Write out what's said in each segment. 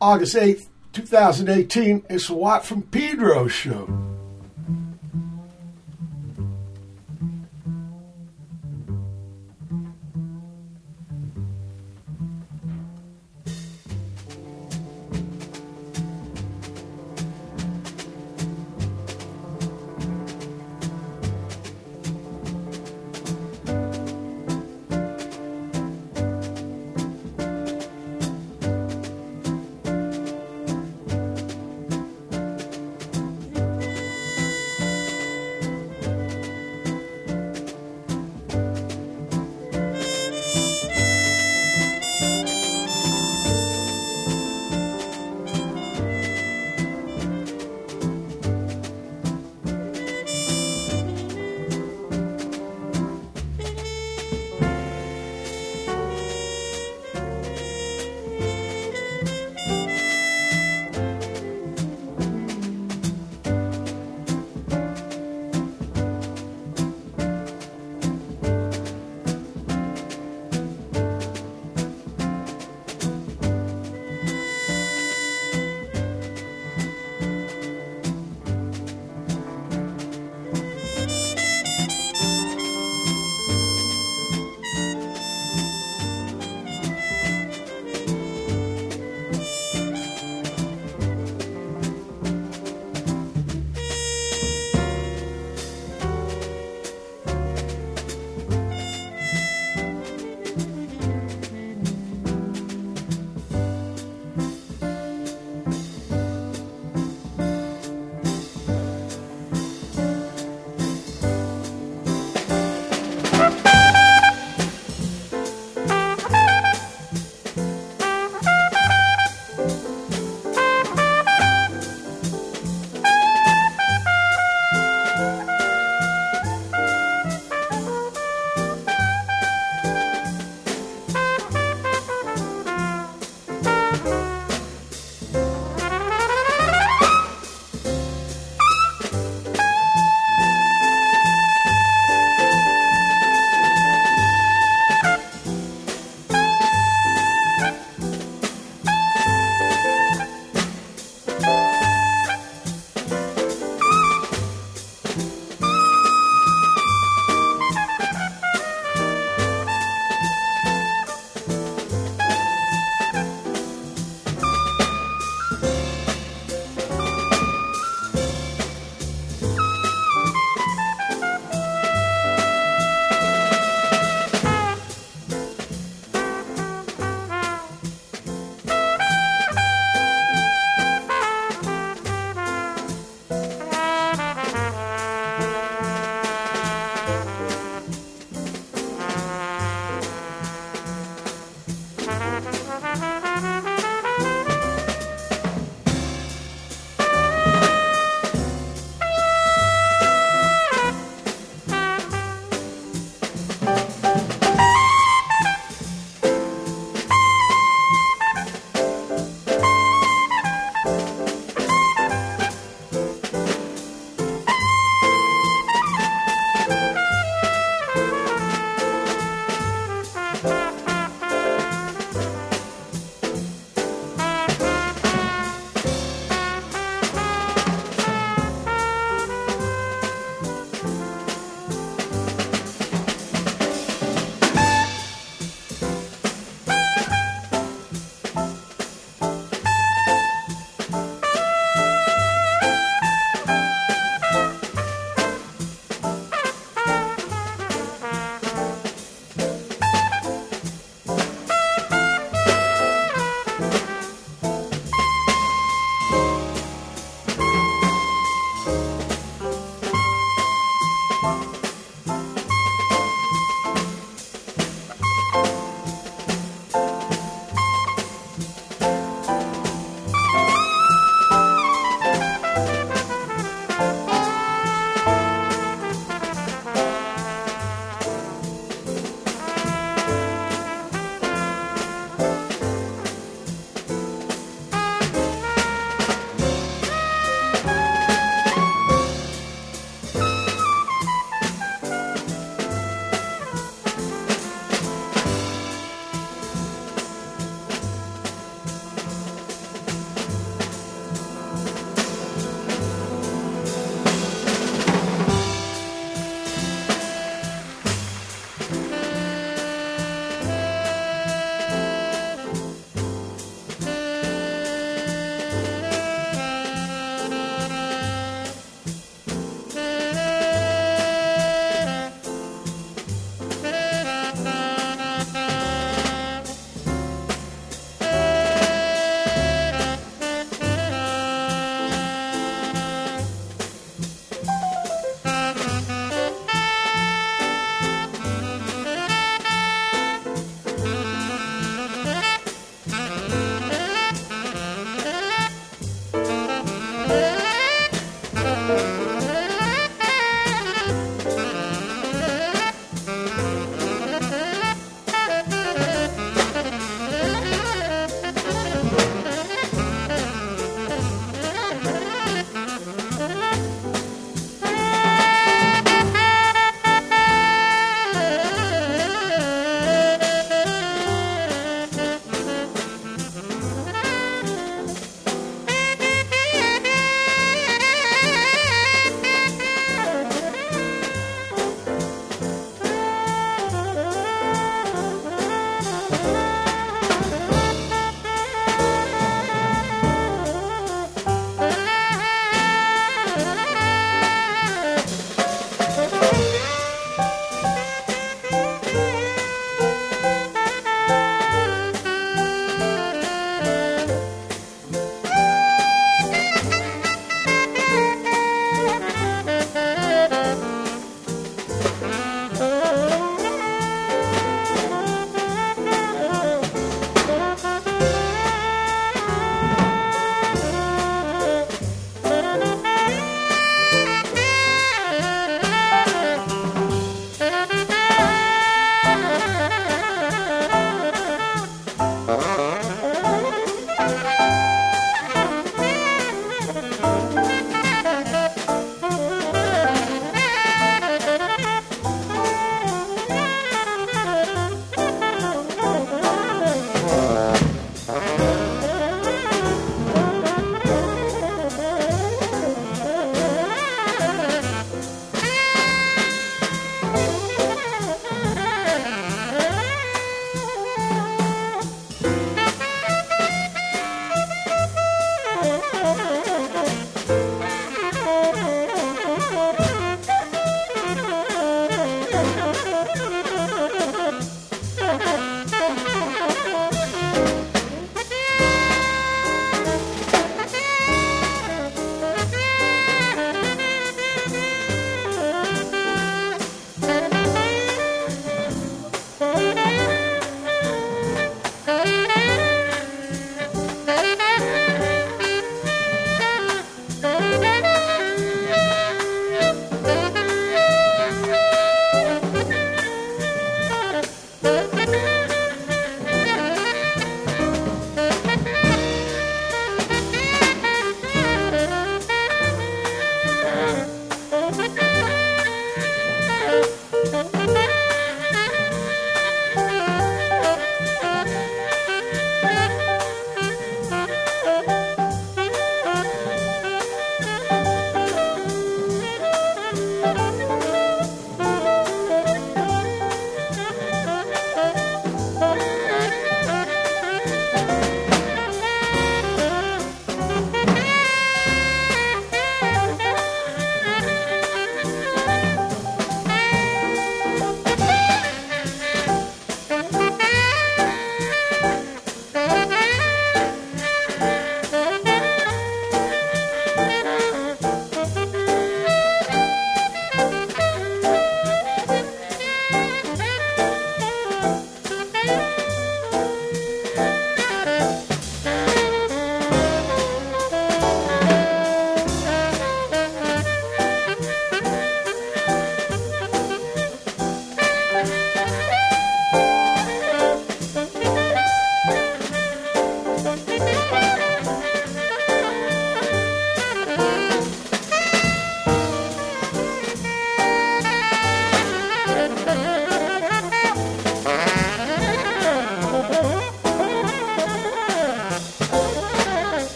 August 8th, 2018. It's a Watt from Pedro show.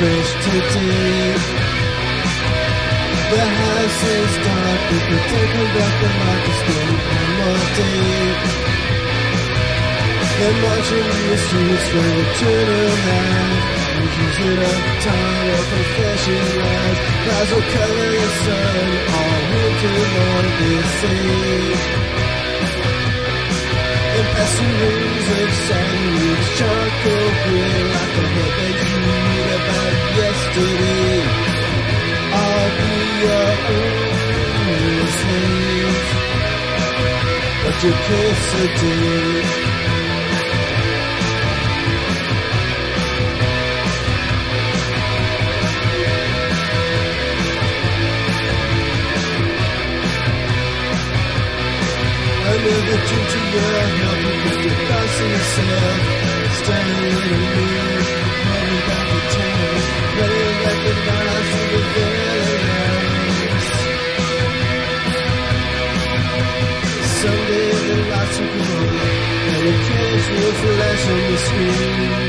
Look fresh today. The house is dark, we could take a back the microscope one more day. They're marching in the streets where we turn around. Visions in a time of profession lies. Clouds will color the sun all winter long, they say. Rings of sandwich charcoal grill like a head that you read about yesterday. I'll be your only slave. But you kiss a day. Never dream to your help You. put your thoughts in yourself Standing in a mirror Running back the town Running like the miles of the villains Someday the lights will go And the cash will flash on the screen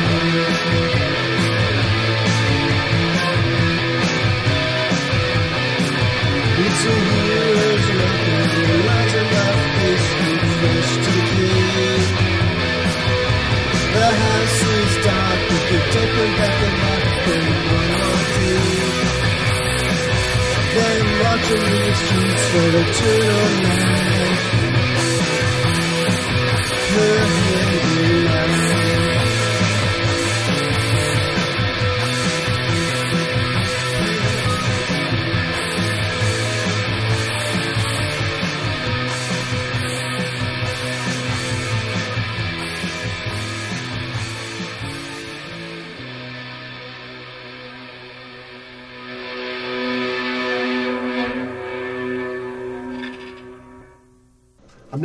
for the turn of night.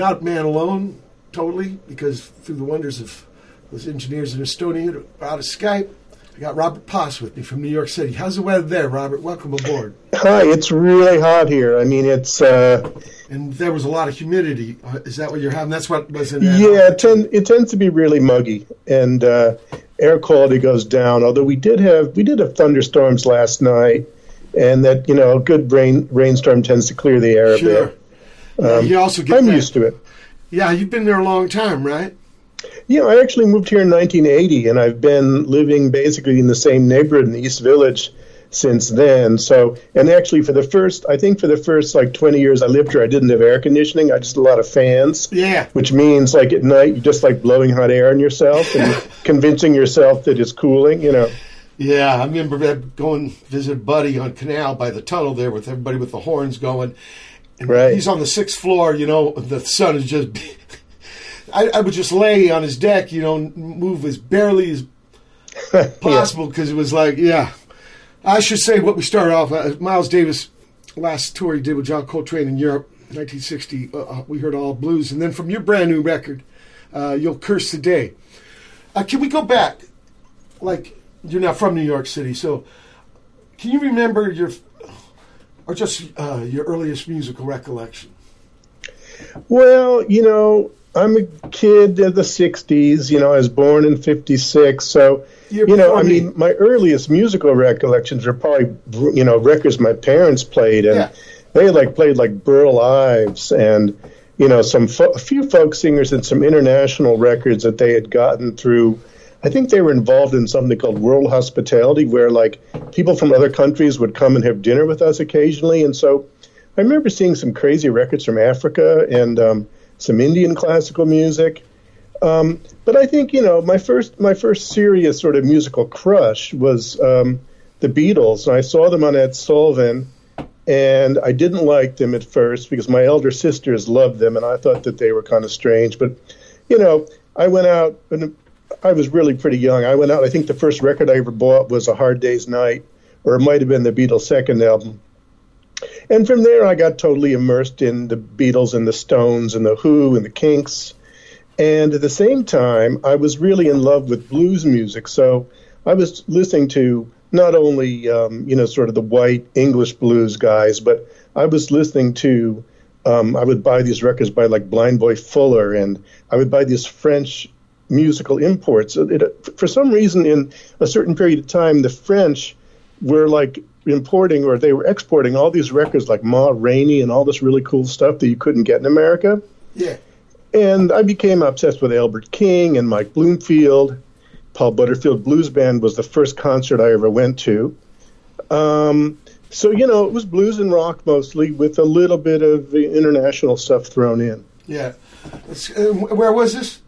I'm man alone, totally, because through the wonders of those engineers in Estonia out of Skype, I got Robert Poss with me from New York City. How's the weather there, Robert? Welcome aboard. Hi, it's really hot here. I mean, it's. Uh, and there was a lot of humidity. Is that what you're having? That's what was in. Yeah, it, tend, it tends to be really muggy, and uh, air quality goes down. Although we did have we did have thunderstorms last night, and that you know a good rain rainstorm tends to clear the air sure. a bit. Um, you also get I'm that. used to it. Yeah, you've been there a long time, right? Yeah, I actually moved here in 1980, and I've been living basically in the same neighborhood in the East Village since then. So, and actually, for the first, I think for the first like 20 years I lived here, I didn't have air conditioning. I just had a lot of fans. Yeah. Which means like at night, you're just like blowing hot air on yourself and convincing yourself that it's cooling, you know. Yeah, I remember going visit buddy on Canal by the tunnel there with everybody with the horns going. And right. He's on the sixth floor, you know, the sun is just. I, I, would just lay on his deck, you know, move as barely as possible because yeah. it was like, yeah. I should say what we started off. Uh, Miles Davis, last tour he did with John Coltrane in Europe, 1960. Uh, uh, we heard all blues, and then from your brand new record, uh, "You'll Curse the Day." Uh, can we go back? Like you're not from New York City, so can you remember your or just uh, your earliest musical recollection? Well, you know, I'm a kid of the '60s. You know, I was born in '56, so You're you know, I mean, my earliest musical recollections are probably you know records my parents played, and Yeah. they like played like Burl Ives and you know some fo- a few folk singers and some international records that they had gotten through. I think they were involved in something called World Hospitality, where like people from other countries would come and have dinner with us occasionally, and so I remember seeing some crazy records from Africa and um, some Indian classical music. Um, but I think you know my first my first serious sort of musical crush was um, the Beatles. And I saw them on Ed Sullivan, and I didn't like them at first because my elder sisters loved them, and I thought that they were kind of strange. But you know, I went out and I was really pretty young. I went out. I think the first record I ever bought was A Hard Day's Night, or it might have been the Beatles' second album. And from there, I got totally immersed in the Beatles and the Stones and the Who and the Kinks. And at the same time, I was really in love with blues music. So I was listening to not only, um, you know, sort of the white English blues guys, but I was listening to, um, I would buy these records by like Blind Boy Fuller, and I would buy these French musical imports. It, for some reason, in a certain period of time, the French were like importing or they were exporting all these records like Ma Rainey and all this really cool stuff that you couldn't get in America. Yeah. And I became obsessed with Albert King and Mike Bloomfield. Paul Butterfield Blues Band was the first concert I ever went to. Um, so, you know, it was blues and rock mostly with a little bit of the international stuff thrown in. Yeah. Uh, where was this?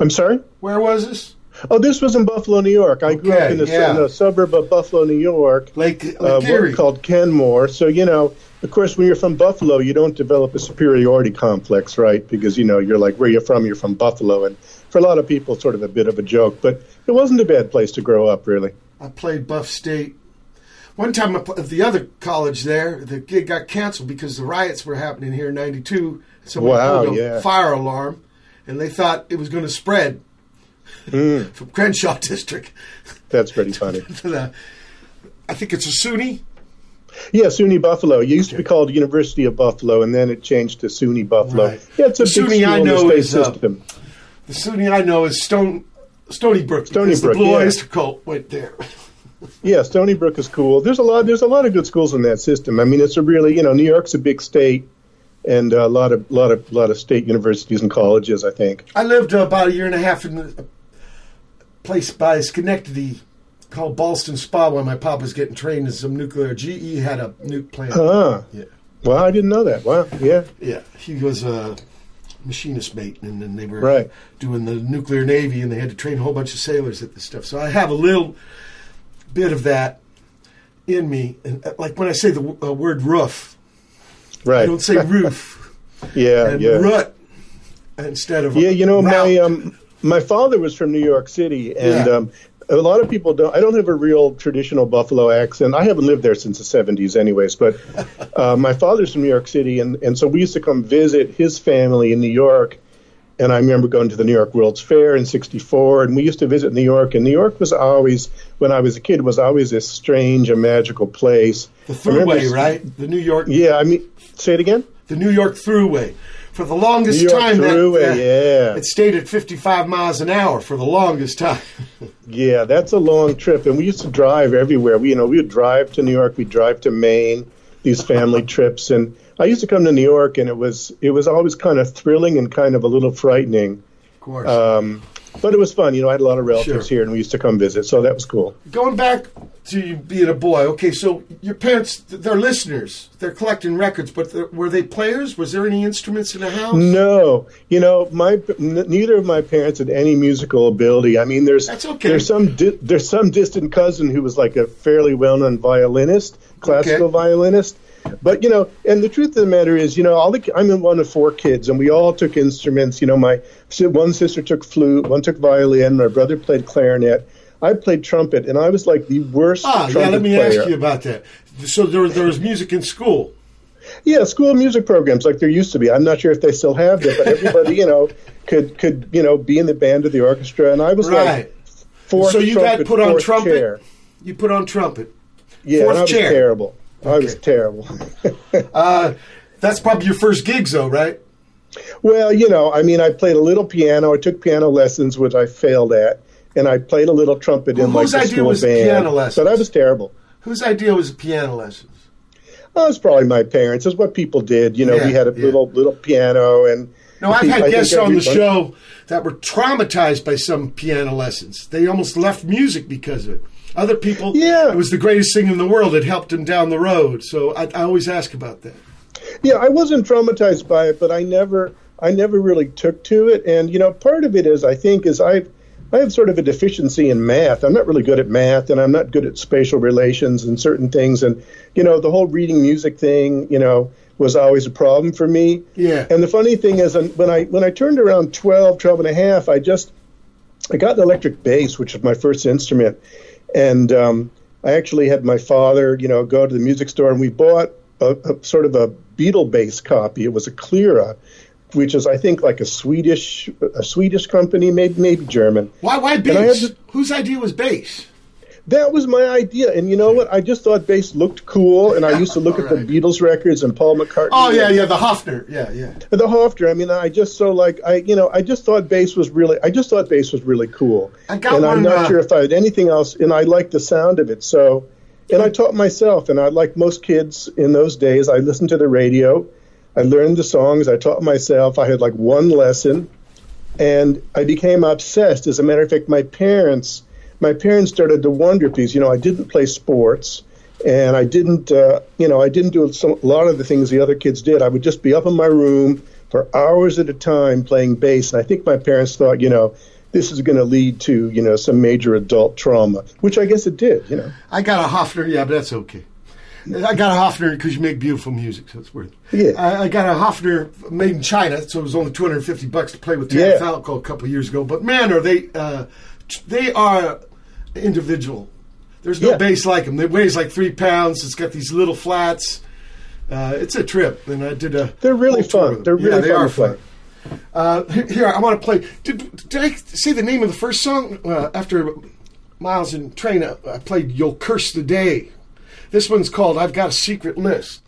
I'm sorry? Where was this? Oh, this was in Buffalo, New York. I grew up in a, yeah. in a suburb of Buffalo, New York, Lake, Lake uh, Erie. called Kenmore. So, you know, of course, when you're from Buffalo, you don't develop a superiority complex, right? Because, you know, you're like, where you're from, you're from Buffalo. And for a lot of people, it's sort of a bit of a joke. But it wasn't a bad place to grow up, really. I played Buff State. One time, I at the other college there, the gig got canceled because the riots were happening here in '92. Someone Wow, yeah. fire alarm, and they thought it was going to spread Hmm. from Crenshaw District That's pretty funny. the. I think it's a SUNY. Yeah, SUNY Buffalo. It used to be called University of Buffalo, and then it changed to SUNY Buffalo. Right. Yeah, it's a The big SUNY I school in the know is, uh, system. The SUNY I know is Stone Stony Brook. Stony Brook, The Blue yeah. Oyster Cult went there. Yeah, Stony Brook is cool. There's a lot. There's a lot of good schools in that system. I mean, it's a really you know New York's a big state, and a lot of lot of lot of state universities and colleges. I think. I lived uh, about a year and a half in a place by Schenectady called Ballston Spa while my pop was getting trained in some nuclear. GE had a nuke plant. Ah, Yeah, well, I didn't know that. Wow. Yeah. yeah. He was a machinist mate, and then they were Right. doing the nuclear navy, and they had to train a whole bunch of sailors at this stuff. So I have a little bit of that in me. And uh, like when I say the w- uh, word roof, Right. I don't say roof yeah. and yeah. rut instead of Yeah, you know, my um, my father was from New York City, and Yeah. um, a lot of people don't. I don't have a real traditional Buffalo accent. I haven't lived there since the '70s, anyways. But uh, my father's from New York City, and and so we used to come visit his family in New York. And I remember going to the New York World's Fair in '64, and we used to visit New York. And New York was always, when I was a kid, was always this strange and magical place. the remember- right? The New York, Yeah, I mean, say it again. the New York Thruway. For the longest New York time, that- that- yeah. it stayed at 55 miles an hour for the longest time. Yeah, that's a long trip, and we used to drive everywhere. We, you know, we would drive to New York, we'd drive to Maine, these family trips, and I used to come to New York, and it was it was always kind of thrilling and kind of a little frightening, Of course. um, but it was fun. You know, I had a lot of relatives Sure. here, and we used to come visit, so that was cool. Going back to you being a boy, okay, so your parents, they're listeners. They're collecting records, but were they players? Was there any instruments in the house? No, you know, my n- neither of my parents had any musical ability. I mean, there's That's okay. there's some di- there's some distant cousin who was like a fairly well-known violinist, classical Okay. violinist. But you know, and the truth of the matter is, you know, all the I'm in one of four kids, and we all took instruments. You know, my one sister took flute, one took violin, my brother played clarinet. I played trumpet, and I was like the worst Ah, trumpet yeah, let me player. ask you about that. So there, there was music in school. Yeah, school music programs like there used to be. I'm not sure if they still have them, but everybody, you know, could could you know be in the band or the orchestra, and I was Right. like fourth so you trumpet, got put on trumpet? chair. You put on trumpet. Yeah, fourth I was chair. terrible. I was terrible. Uh, that's probably your first gigs, though, right? well, you know, I mean, I played a little piano. I took piano lessons, which I failed at, and I played a little trumpet in Whose like the school was band. piano lessons? But I was terrible. Whose idea was piano lessons? Oh, it was probably my parents. It's what people did. You know, Yeah, we had a yeah. little little piano, and No, I've had think guests on the show that were traumatized by some piano lessons. They almost left music because of it. Other people, Yeah. it was the greatest thing in the world. It helped him down the road. So I, I always ask about that. Yeah, I wasn't traumatized by it, but I never. I never really took to it. And you know, part of it is I think is I've I have sort of a deficiency in math. I'm not really good at math, and I'm not good at spatial relations and certain things. And you know, the whole reading music thing, you know, was always a problem for me. Yeah. And the funny thing is, when I when I turned around 12, 12 and a half, I just I got an electric bass, which was my first instrument, and um, I actually had my father, you know, go to the music store, and we bought a, a sort of a Beatle bass copy. It was a Klira, which is I think like a Swedish a Swedish company, maybe maybe German. Why? Why bass? Whose idea was bass? That was my idea, and you know what? I just thought bass looked cool, and I used to look at the Beatles records and Paul McCartney. Oh yeah, yeah, the Hofner. Yeah, yeah. the Hofner. I mean, I just so like I, you know, I just thought bass was really, I just thought bass was really cool, I got and one, I'm not uh, sure if I had anything else, and I liked the sound of it. So, and I taught myself, and I like most kids in those days, I listened to the radio, I learned the songs, I taught myself. I had like one lesson, and I became obsessed. As a matter of fact, my parents, my parents started to wonder because you know I didn't play sports, and I didn't, uh, you know, I didn't do some, a lot of the things the other kids did. I would just be up in my room for hours at a time playing bass, and I think my parents thought, you know. This is going to lead to, you know, some major adult trauma, which I guess it did, you know. I got a Hofner. Yeah, but that's okay. I got a Hofner because you make beautiful music, so it's worth. it. Yeah. I, I got a Hofner made in China, so it was only two hundred and fifty bucks to play with Tav Yeah. Falco a couple years ago. But man, are they? Uh, they are individual. There's no Yeah. bass like them. It weighs like three pounds. It's got these little flats. Uh, it's a trip, and I did a. They're really fun. They're really yeah, they fun are fun. Uh, here, I want to play. Did, did I say the name of the first song? Uh, after Miles and Train, I, I played You'll Curse the Day. This one's called I've Got a Secret List.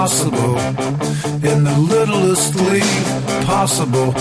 Possible. In the littlest league possible.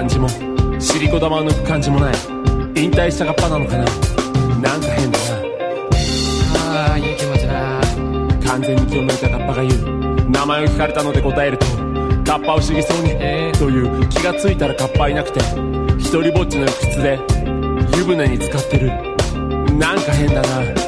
感じも。尻子玉を抜く感じもない。引退したカッパなのかな。なんか変だな。ああいい気持ちだ。完全に気を抜いたカッパが言う。名前を聞かれたので答えるとカッパを不思議そうにえー。という気がついたらカッパいなくて一人ぼっちの浴室で湯船に浸かってる。なんか変だな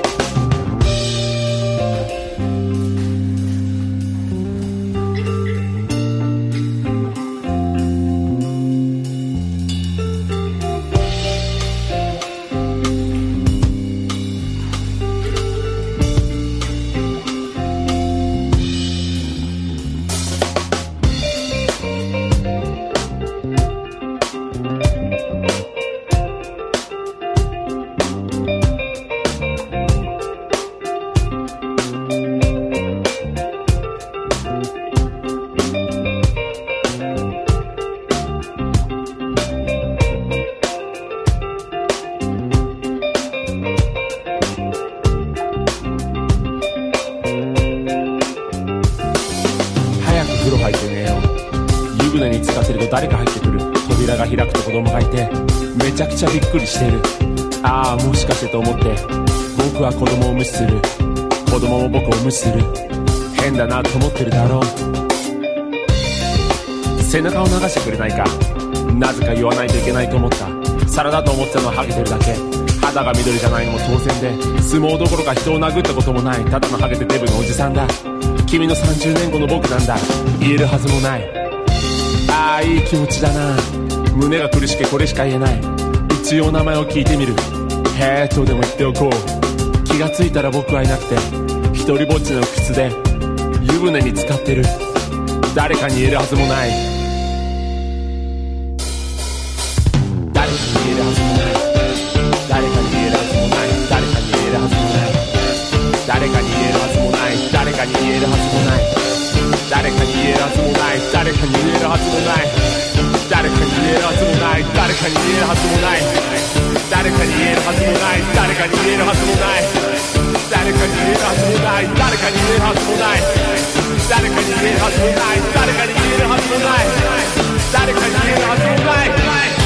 皿だと思ってたのはハゲてるだけ。肌が緑じゃないのも当然で相撲どころか人を殴ったこともないただのハゲてデブのおじさんだ。君の30年後の僕なんだ。言えるはずもない。ああいい気持ちだな。胸が苦しくこれしか言えない。一応名前を聞いてみる。へえとでも言っておこう。気がついたら僕はいなくて一人ぼっちの浴室で湯船に浸かってる。誰かに言えるはずもない。言えるはずもない誰かに言えるはずもない誰かに言えるはずもない誰かに言えるはずもない誰かに言えるはずもない誰かに言えるはずもない。誰かに言えるはずもない。誰かに言えるはずもない。誰かに言えるはずもない。誰かに言えるはずもない。誰かに言えるはずもない。誰かに言えるはずもない。誰かに言えるはずもない。誰かに言えるはずもない。誰かに言えるはずもない。誰かに言えるはずもない。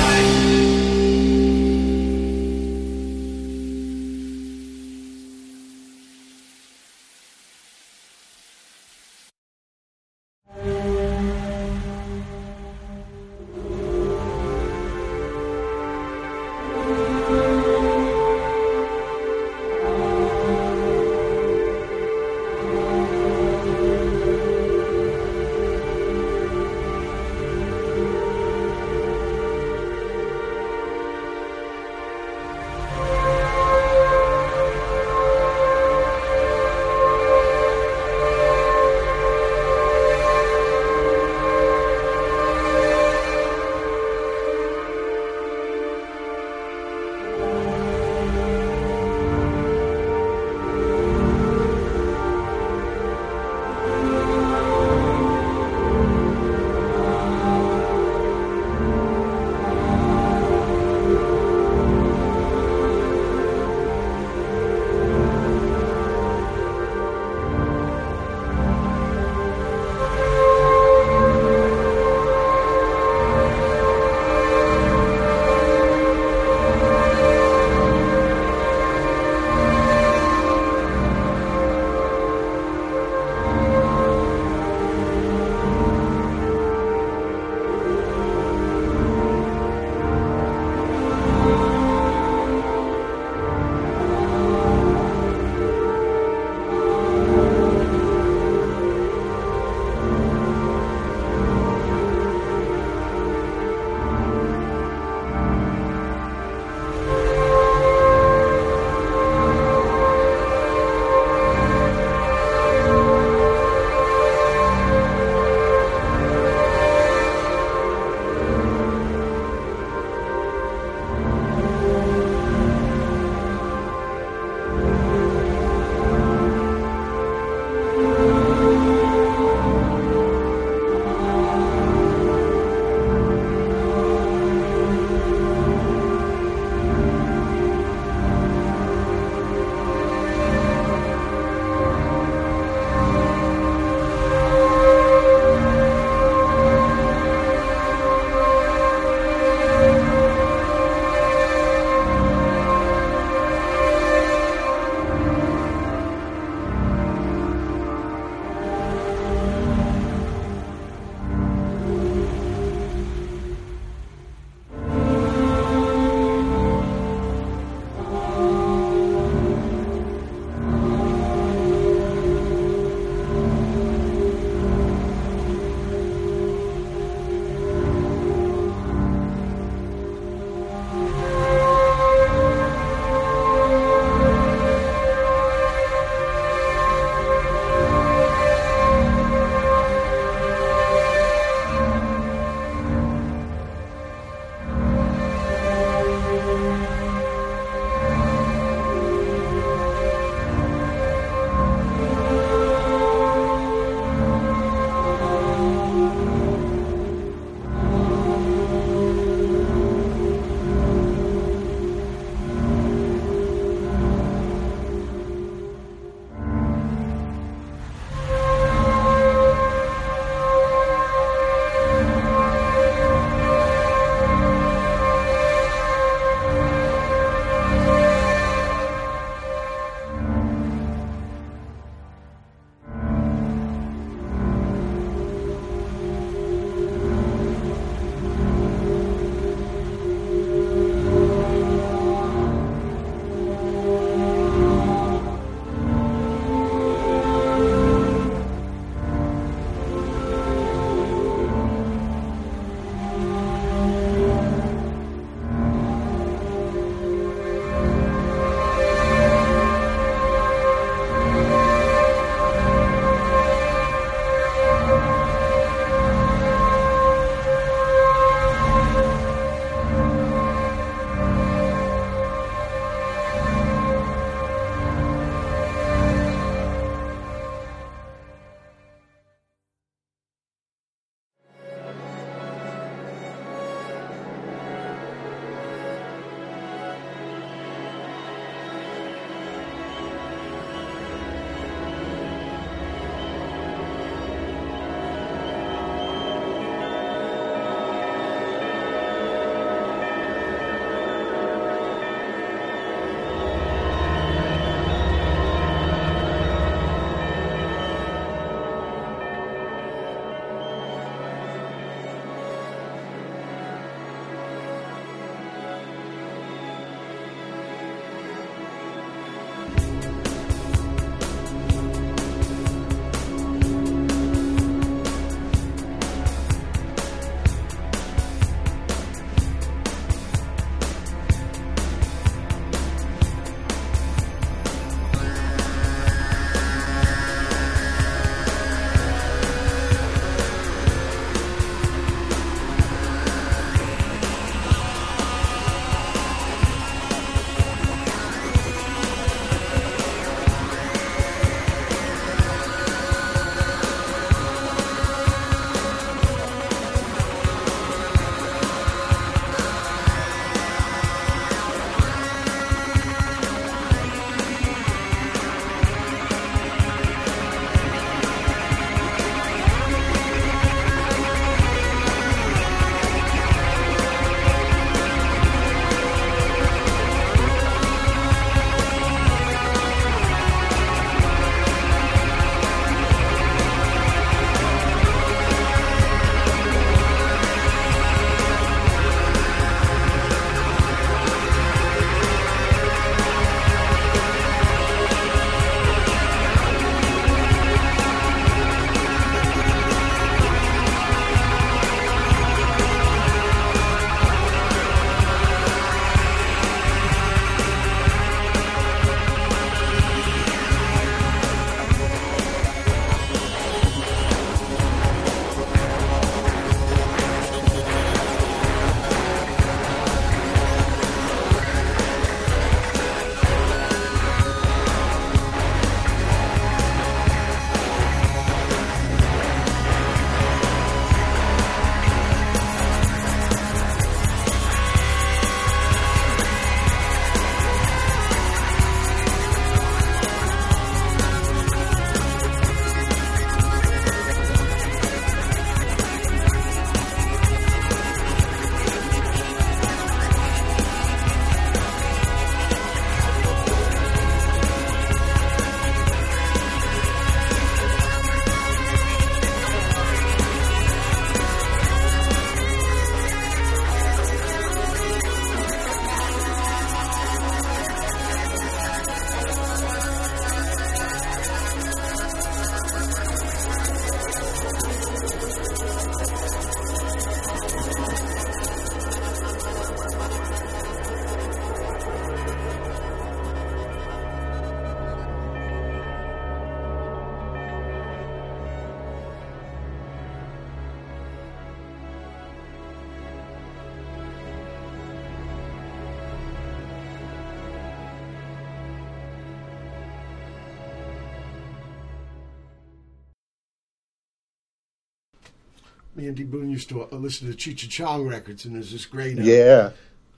Me and D Boon used to uh, listen to Cheech and Chong records, and there's this great uh, Yeah.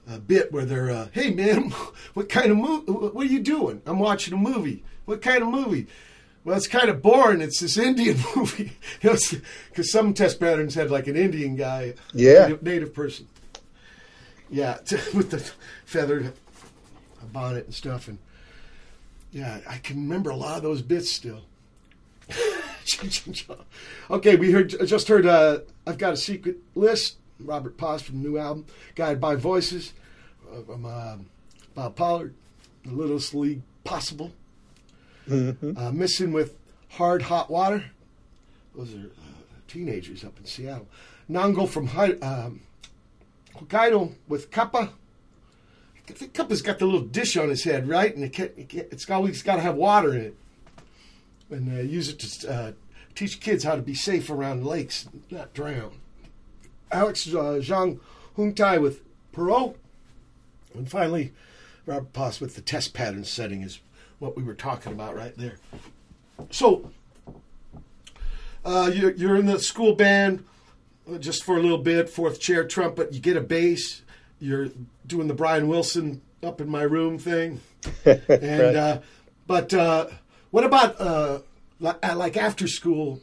uh, bit where they're, uh, "Hey man, what kind of movie? What are you doing? I'm watching a movie. What kind of movie?" Well, it's kind of boring. It's this Indian movie, because some test patterns had like an Indian guy, Yeah. native, native person, yeah, with the feathered bonnet and stuff, and yeah, I can remember a lot of those bits still. okay, we heard just heard. Uh, I've got a secret list. Robert Poss from the new album, guided by voices uh, from uh, Bob Pollard, The Littlest League Possible. Uh, missing with Hard Hot Water. Those are uh, teenagers up in Seattle. Nango from um, Hokkaido with Kappa. I think Kappa's got the little dish on his head, right? And it can't, it can't, it's always got to have water in it. And uh, use it to uh, teach kids how to be safe around lakes, not drown. Alex uh, Zhang Hungtai with Pierrot. And finally, Robert Poss with the test pattern setting is what we were talking about right there. So, uh, you're, you're in the school band uh, just for a little bit, fourth chair trumpet. You get a bass. You're doing the Brian Wilson up in my room thing. and Right. uh, but uh, what about uh, like after school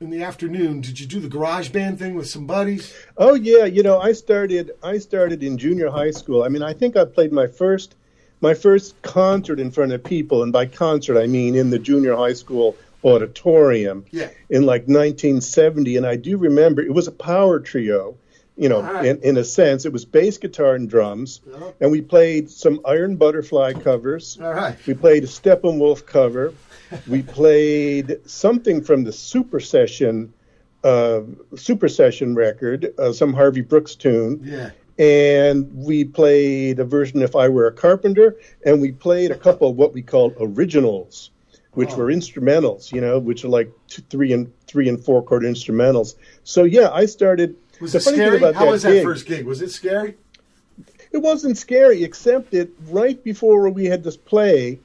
in the afternoon? Did you do the garage band thing with some buddies? Oh yeah, you know, I started I started in junior high school. I mean, I think I played my first my first concert in front of people, and by concert I mean in the junior high school auditorium Yeah. in like 1970. And I do remember it was a power trio, you know, right. in, in a sense. It was bass guitar and drums, Yeah. and we played some Iron Butterfly covers. All right. We played a Steppenwolf cover. we played something from the Super Session, uh, Super Session record, uh, some Harvey Brooks tune, Yeah. and we played a version "If I Were a Carpenter," and we played a couple of what we called originals, which Oh. were instrumentals, you know, which are like two, three and three and four chord instrumentals. So yeah, I started. Was the it funny thing about How was that gig- first gig? Was it scary? it wasn't scary, except that right before we had this play,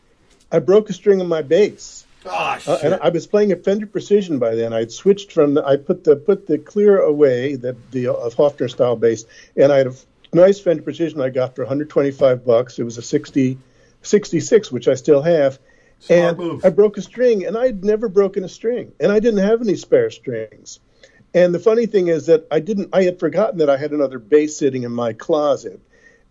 I broke a string on my bass. Oh, Uh, and I was playing a Fender Precision by then. I'd switched from the, I put the put the clear away, the the uh, Hofner style bass, and I had a f- nice Fender Precision I got for 125 bucks. It was a 60 66, which I still have. Smart and move. I broke a string, and I'd never broken a string, and I didn't have any spare strings. And the funny thing is that I didn't. I had forgotten that I had another bass sitting in my closet,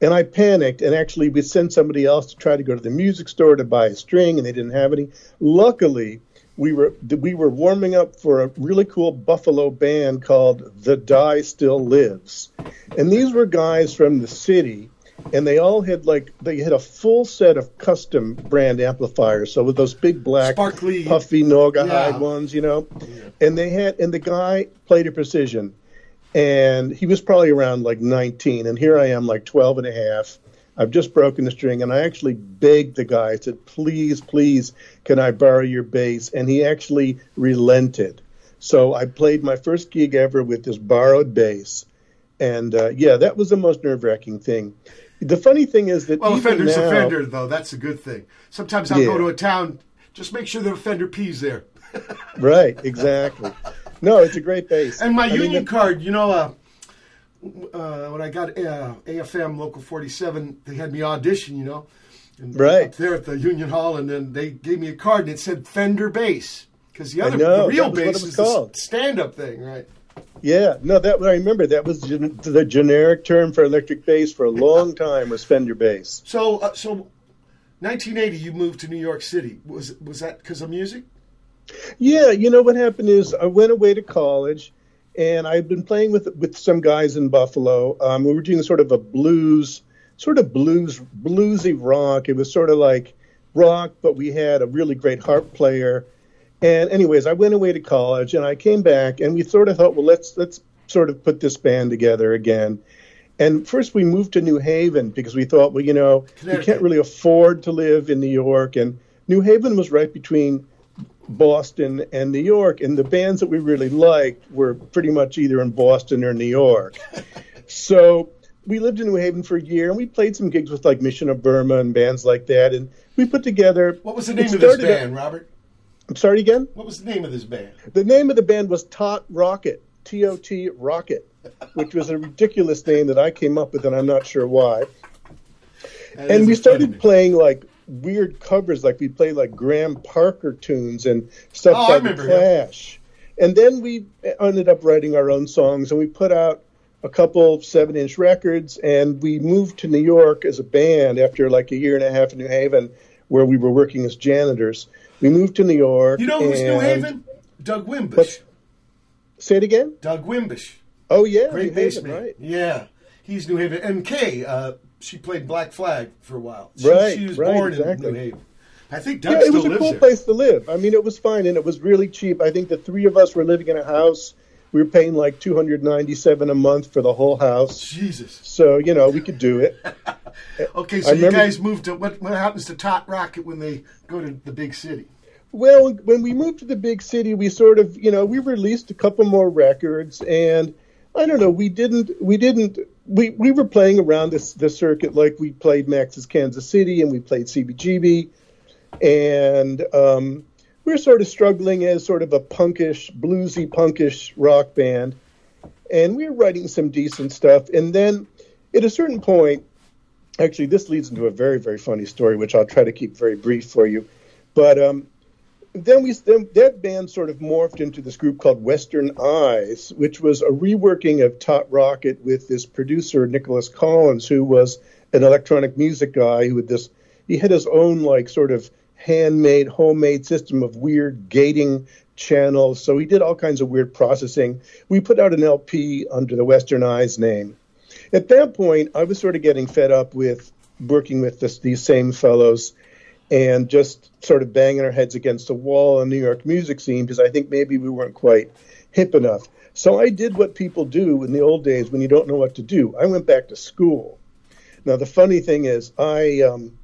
and I panicked. And actually, we sent somebody else to try to go to the music store to buy a string, and they didn't have any. Luckily, we were we were warming up for a really cool Buffalo band called The Die Still Lives, and these were guys from the city. And they all had like they had a full set of Kustom brand amplifiers. So with those big black Sparkly- puffy Naugahyde Yeah. ones, you know. And they had and the guy played a precision and he was probably around like 19 and here I am like 12 and a half. I've just broken the string and I actually begged the guy. I said, "Please, please, can I borrow your bass?" And he actually relented. So I played my first gig ever with this borrowed bass. And uh, yeah, that was the most nerve-wracking thing. The funny thing is that Well, offender's now, offender, though. That's a good thing. Sometimes I'll Yeah. go to a town, just make sure the offender pees there. Right, exactly. No, it's a great base. And my I union the- card, you know, uh, uh, when I got uh, AFM Local 47, they had me audition, you know, and Right. up there at the Union Hall, and then they gave me a card and it said Fender bass. Because the other, know, the real that was what it bass is the stand up thing, right? Yeah, no, that I remember. That was gen- the generic term for electric bass for a long time was Fender bass. So, uh, so 1980, you moved to New York City. Was was that because of music? Yeah, you know what happened is I went away to college, and I'd been playing with with some guys in Buffalo. Um, we were doing sort of a blues, sort of blues bluesy rock. It was sort of like rock, but we had a really great harp player. And anyways, I went away to college, and I came back, and we sort of thought, well, let's let's sort of put this band together again. And first, we moved to New Haven because we thought, well, you know, we Connecticut. can't really afford to live in New York, and New Haven was right between Boston and New York, and the bands that we really liked were pretty much either in Boston or New York. so we lived in New Haven for a year, and we played some gigs with like Mission of Burma and bands like that, and we put together. What was the name of this started out- band, Robert? I'm sorry again. What was the name of this band? The name of the band was Tot Rocket. TOT Rocket, which was a ridiculous name that I came up with, and I'm not sure why. That and we started playing like weird covers, like we played like Graham Parker tunes and stuff Oh, the remember him. Clash. And then we ended up writing our own songs, and we put out a couple seven-inch records, and we moved to New York as a band after like a year and a half in New Haven, where we were working as janitors. We moved to New York. You know who's New Haven? Doug Wimbish. What's- Say it again. Doug Wimbish. Oh yeah, Great New Haven, right? Yeah. He's New Haven. And Kay, uh, she played Black Flag for a while. She, Right, She was right, born exactly. in New Haven. I think Doug Yeah, it was a cool there. place to live. I mean, it was fine and it was really cheap. I think the three of us were living in a house. We were paying like two hundred ninety-seven a month for the whole house. Jesus. So you know we could do it. Okay, so I you remember- guys moved to what? What happens to Tot Rocket when they go to the big city? Well, when we moved to the big city, we sort of, you know, we released a couple more records, and I don't know, we didn't, we didn't, we, we were playing around this the circuit like we played Max's Kansas City and we played CBGB, and um, were sort of struggling as sort of a punkish, bluesy, punkish rock band, and we were writing some decent stuff, and then at a certain point, actually, this leads into a very, very funny story, which I'll try to keep very brief for you, but um, then we then that band sort of morphed into this group called Western Eyes, which was a reworking of Tot Rocket with this producer Nicolas Collins, who was an electronic music guy who had this he had his own like sort of handmade homemade system of weird gating channels. So he did all kinds of weird processing. We put out an LP under the Western Eyes name. At that point, I was sort of getting fed up with working with this, these same fellows and just sort of banging our heads against the wall in the New York music scene because I think maybe we weren't quite hip enough. So I did what people do in the old days when you don't know what to do. I went back to school. Now the funny thing is, I um,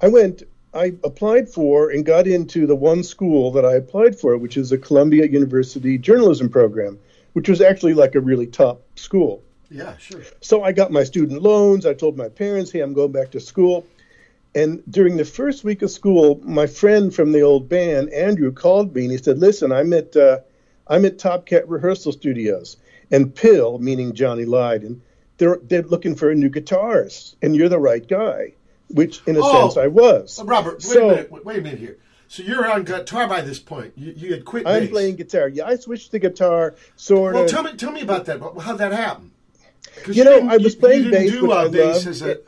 I went, I applied for and got into the one school that I applied for, which is the Columbia University journalism program, which was actually like a really top school. Yeah, sure. So I got my student loans. I told my parents, hey, I'm going back to school. And during the first week of school, my friend from the old band, Andrew, called me and he said, listen, I'm at, uh, I'm at Top Cat Rehearsal Studios. And PiL, meaning Johnny Lydon, they're, they're looking for a new guitarist. And you're the right guy, which in a Oh. sense I was. Uh, Robert, wait So- a minute. Wait, wait a minute here. So you're on guitar by this point. You, you had quit I'm bass. playing guitar. Yeah, I switched to guitar, sort Well, of. tell me, tell me about that. How'd that happen? 'Cause You know, I was you- playing you bass, do uh, I bass as a.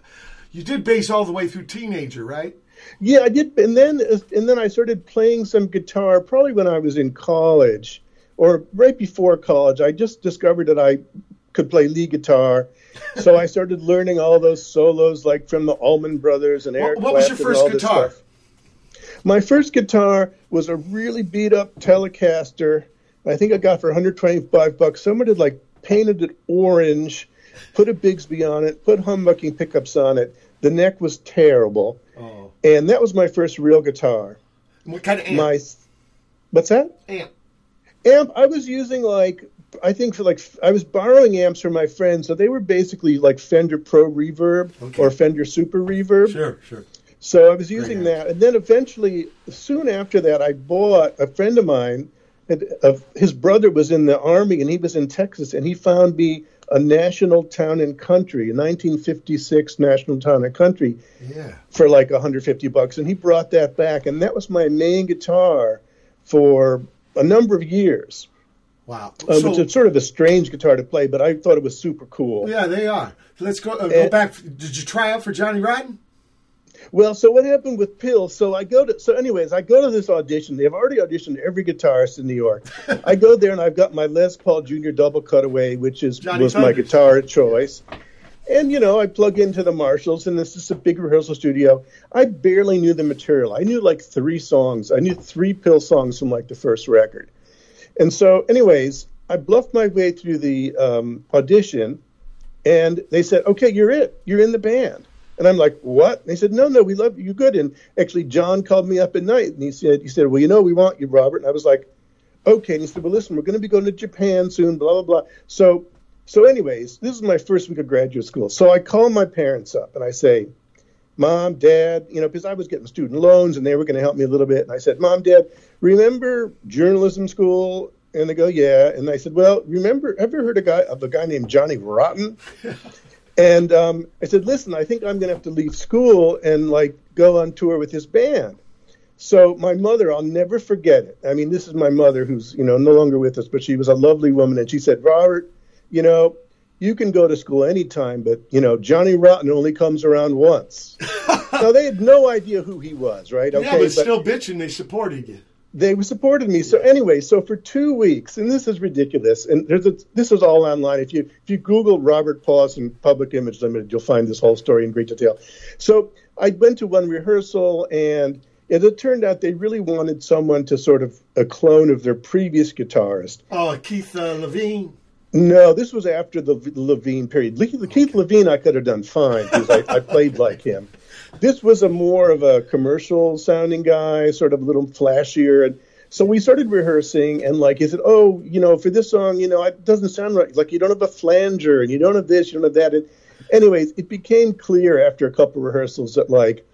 You did bass all the way through teenager, right? Yeah, I did, and then and then I started playing some guitar probably when I was in college, or right before college. I just discovered that I could play lead guitar, so I started learning all those solos like from the Allman Brothers and What- Eric what was your first and all this guitar? My first guitar was a really beat up Telecaster. I think I got for 125 bucks. Someone had like painted it orange, put a Bigsby on it, put humbucking pickups on it. The neck was terrible, Oh. and that was my first real guitar. What kind of amp? My, what's that? amp. Amp. I was using like I think for like I was borrowing amps from my friends, so they were basically like Fender Pro Reverb Okay. or Fender Super Reverb. Sure, sure. So I was using Very that, and then eventually, soon after that, I bought a friend of mine. had- Of uh, his brother was in the army, and he was in Texas, and he found me a National Town and Country, a 1956 National Town and Country, Yeah. for like 150 bucks, and he brought that back, and that was my main guitar for a number of years. Wow. Um, so, it's sort of a strange guitar to play, but I thought it was super cool. yeah, they are. Let's go. Uh, go Eh. back. Did you try out for Johnny Rotten? Well, so what happened with PiL? So I go to so anyways, I go to this audition. They've already auditioned every guitarist in New York. I go there and I've got my Les Paul Junior double cutaway, which is Johnny was my guitar choice. And you know, I plug into the Marshalls, and this is a big rehearsal studio. I barely knew the material. I knew like three songs. I knew three PiL songs from like the first record. And so, anyways, I bluffed my way through the um, audition, and they said, "Okay, you're it. You're in the band." And I'm like, "What?" And they said, "No, no, we love you. You're good." And actually, John called me up at night, and he said, "He said, well, you know, we want you, Robert." And I was like, "Okay." And he said, "Well, listen, we're going to be going to Japan soon." Blah blah blah. So, so, anyways, this is my first week of graduate school. So I call my parents up and I say, Mom, Dad, you know, because I was getting student loans and they were going to help me a little bit. And I said, Mom, Dad, remember journalism school? And they go, yeah. And I said, well, remember, Have ever heard a guy of a guy named Johnny Rotten? and um, I said, listen, I think I'm going to have to leave school and like go on tour with this band. So my mother, I'll never forget it. I mean, this is my mother who's, you know, no longer with us, but she was a lovely woman. And she said, Robert, you know, you can go to school anytime, but, you know, Johnny Rotten only comes around once. now, they had no idea who he was, right? yeah, but still bitching, they supported you. They supported me. So anyway, so for two weeks, and this is ridiculous. And there's a, this is all online. If you if you Google Robert Paulson Public Image Limited, you'll find this whole story in great detail. So I went to one rehearsal, and as it turned out, they really wanted someone to sort of a clone of their previous guitarist. Oh, Keith uh, Levene. No, this was after the Levene period. Keith Levene, I could have done fine because I, I played like him. This was a more of a commercial sounding guy, sort of a little flashier. And so we started rehearsing, and like he said, "Oh, you know, for this song, you know, it doesn't sound right. Like you don't have a flanger, and you don't have this, you don't have that." And anyways, it became clear after a couple rehearsals that like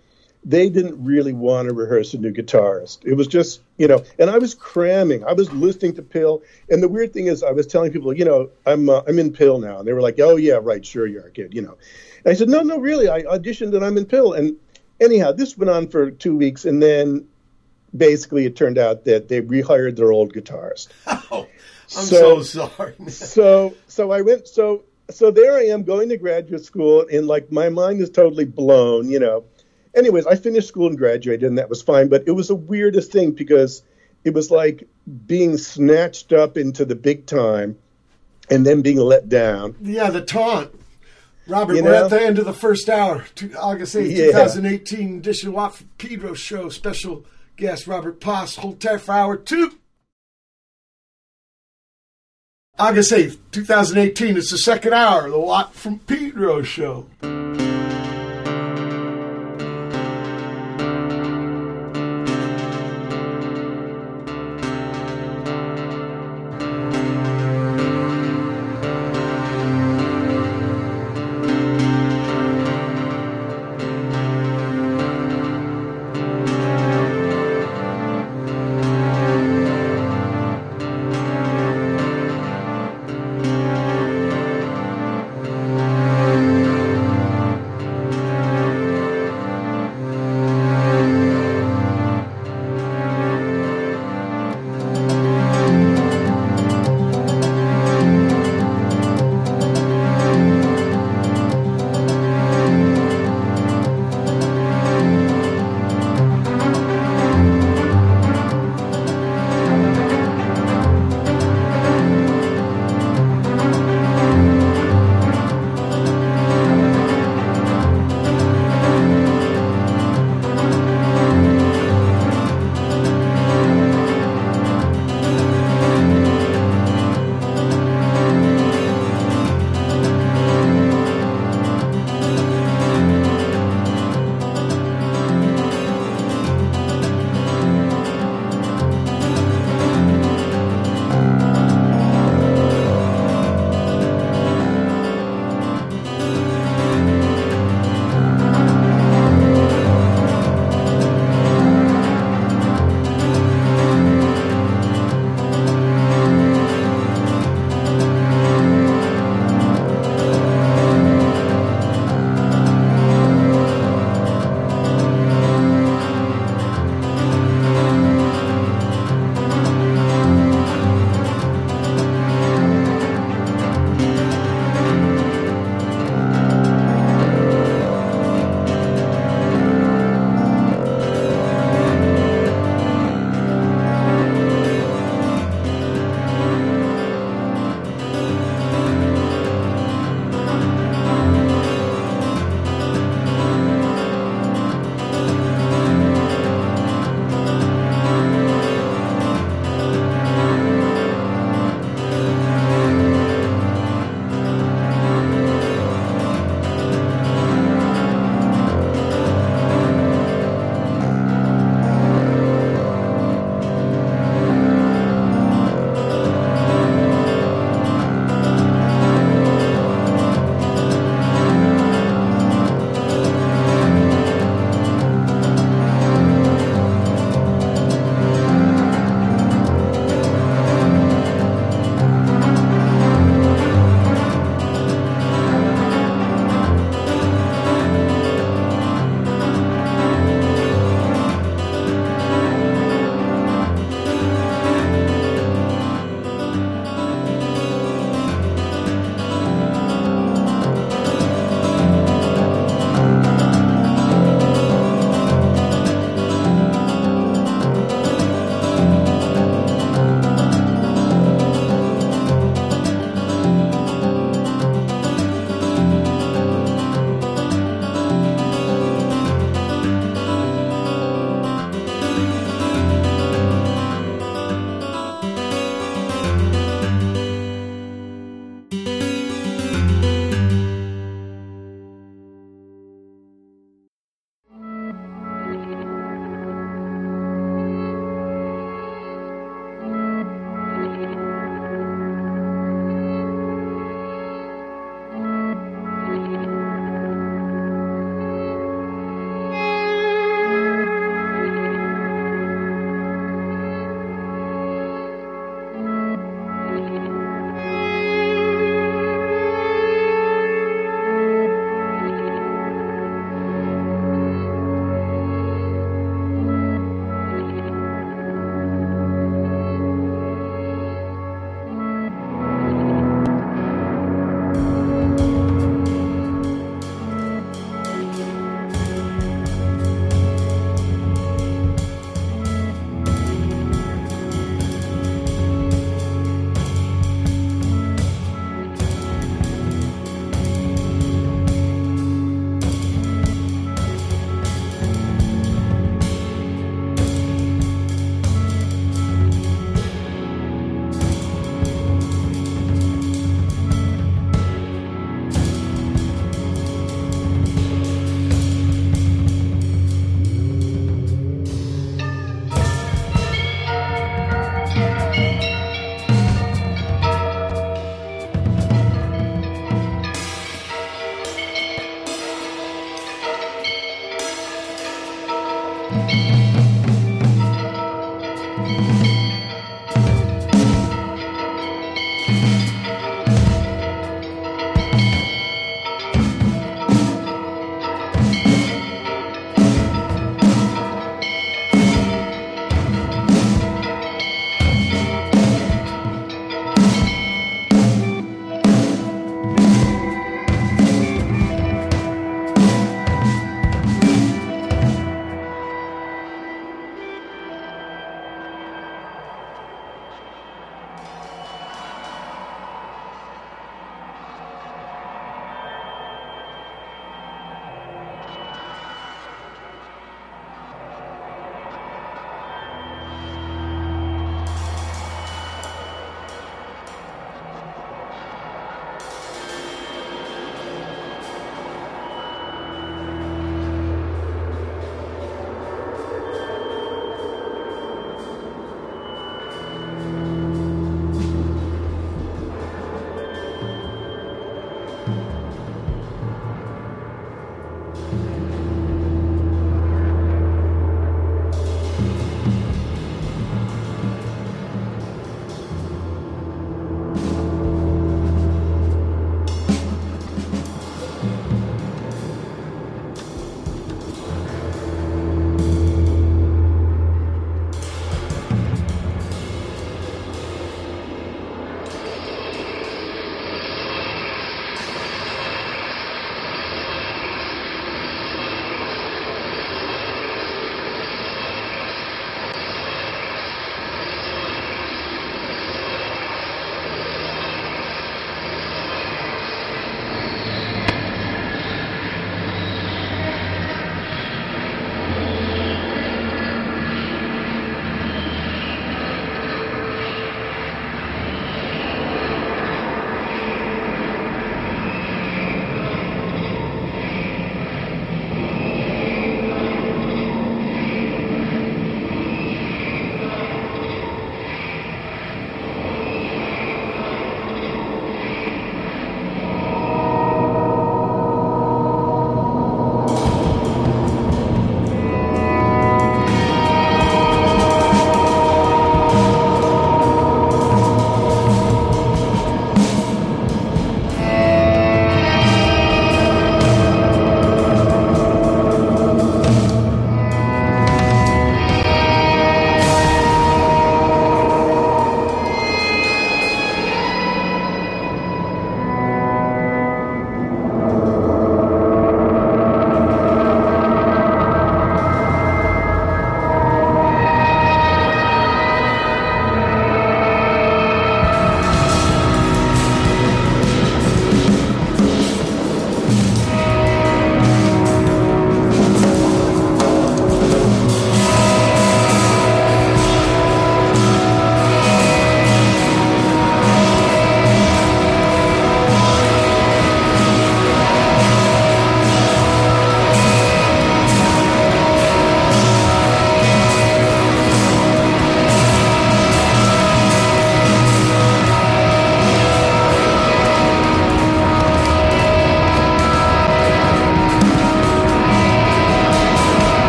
they didn't really want to rehearse a new guitarist. It was just, you know, and I was cramming. I was listening to PiL, and the weird thing is, I was telling people, you know, I'm uh, I'm in PiL now, and they were like, "Oh yeah, right, sure you are, kid," you know. I said, "No, no, really, I auditioned and I'm in PiL." And anyhow, this went on for two weeks, and then basically it turned out that they rehired their old guitarist. Oh, I'm so, sorry. so so I went so so there I am going to graduate school and like my mind is totally blown, you know. Anyways, I finished school and graduated and that was fine, but it was the weirdest thing because it was like being snatched up into the big time and then being let down. Yeah, the taunt. Robert, You we're know? at the end of the first hour. August 8th, Yeah. 2018 edition of Watt from Pedro show. Special guest Robert Poss. Hold tight for hour two. August 8th, 2018. It's the second hour of the Watt from Pedro show.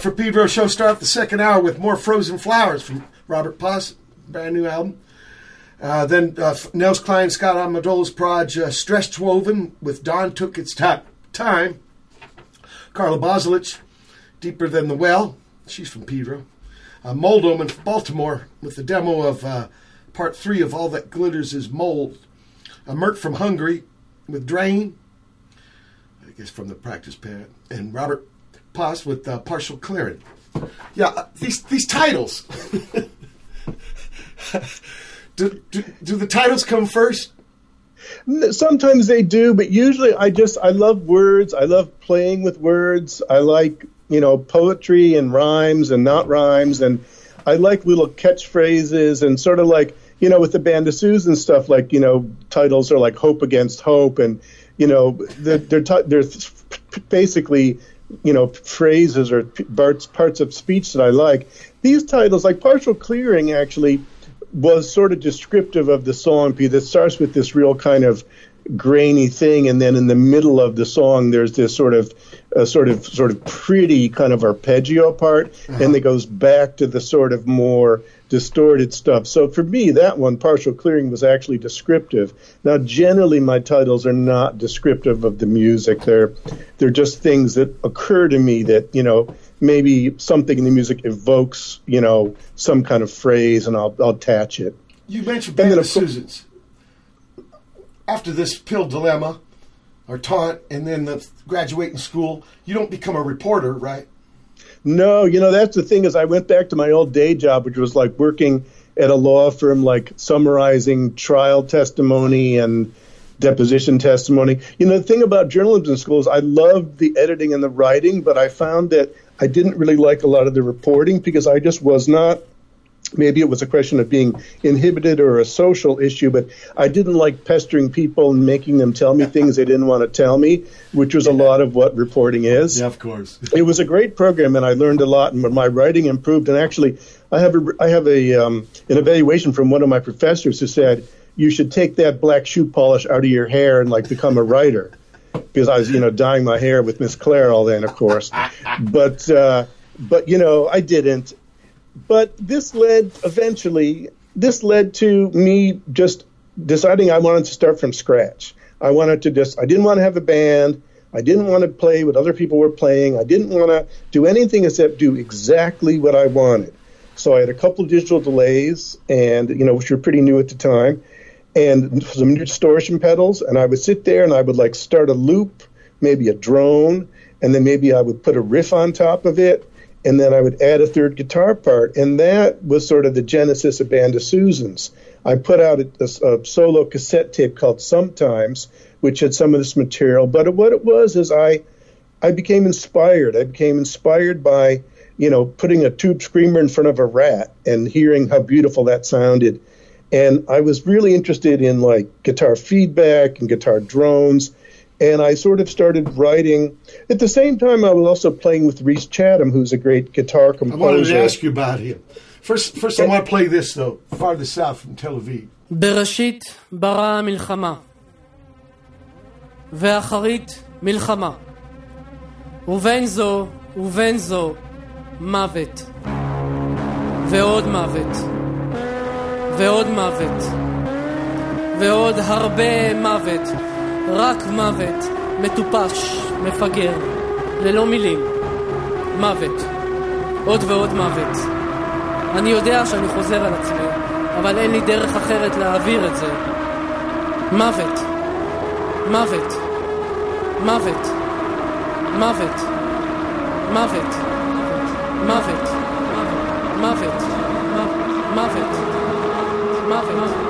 Watt from Pedro show start the second hour with more Frozen Flowers from Robert Poss, brand new album. Uh, then uh, Nels Cline, Scott Amendola's proj, uh, Stretch Woven with Dawn Took Its ta- Time. Carla Bozulich, Deeper Than the Well. She's from Pedro. Uh, Mold Omen in Baltimore with the demo of uh, part three of All That Glitters Is Mold. Uh, Mert from Hungary with Drain. I guess from the practice pad. And Robert Poss with uh, Partial Clearing. Yeah, uh, these these titles. do, do, do the titles come first? Sometimes they do, but usually I just I love words. I love playing with words. I like you know poetry and rhymes and not rhymes, and I like little catchphrases and sort of like you know with the band of Susan stuff. Like you know titles are like hope against hope, and you know they're they're, t- they're basically you know phrases or parts parts of speech that I like. These titles, like partial clearing, actually was sort of descriptive of the song P that starts with this real kind of grainy thing and then in the middle of the song there's this sort of uh, sort of sort of pretty kind of arpeggio part and it goes back to the sort of more distorted stuff so for me that one partial clearing was actually descriptive now generally my titles are not descriptive of the music they're they're just things that occur to me that you know maybe something in the music evokes, you know, some kind of phrase, and I'll, I'll attach it. You mentioned And Band of Susans. After this PiL dilemma, or taunt, and then the graduating school, you don't become a reporter, right? No, you know, that's the thing is I went back to my old day job, which was like working at a law firm, like summarizing trial testimony and deposition testimony. You know, the thing about journalism schools, I loved the editing and the writing, but I found that I didn't really like a lot of the reporting because I just was not maybe it was a question of being inhibited or a social issue, but I didn't like pestering people and making them tell me things they didn't want to tell me, which was a lot of what reporting is. Yeah, of course. It was a great program, and I learned a lot, and my writing improved. And actually, I have a, I have a um, an evaluation from one of my professors who said you should take that black shoe polish out of your hair and like become a writer, because I was you know dyeing my hair with Miss Clairol then, of course, but uh, but you know I didn't. But this led eventually. This led to me just deciding I wanted to start from scratch. I wanted to just. I didn't want to have a band. I didn't want to play what other people were playing. I didn't want to do anything except do exactly what I wanted. So I had a couple of digital delays, and you know, which were pretty new at the time, and some new distortion pedals. And I would sit there and I would like start a loop, maybe a drone, and then maybe I would put a riff on top of it, and then I would add a third guitar part. And that was sort of the genesis of Band of Susans. I put out a, a, a solo cassette tape called Sometimes, which had some of this material. But what it was is I, I became inspired. I became inspired by, you know, putting a tube screamer in front of a rat and hearing how beautiful that sounded. And I was really interested in like guitar feedback and guitar drones and I sort of started writing. At the same time, I was also playing with Rhys Chatham, who's a great guitar composer. I wanted to ask you about him. First, first I want to play this, though, farther south from Tel Aviv. בראשית bara milchama ואחרית מלחמה, ובין זו ובין זו מוות, ועוד מוות, ועוד מוות, ועוד הרבה מוות. רק מוות, מטופש, מפגר, ללא מילים, מוות, עוד ועוד מוות. אני יודע שאני חוזר על עצמי, אבל אין לי דרך אחרת להעביר את זה. מוות. מוות. מוות. מוות. מוות. מוות. מוות. מוות. מוות. מוות.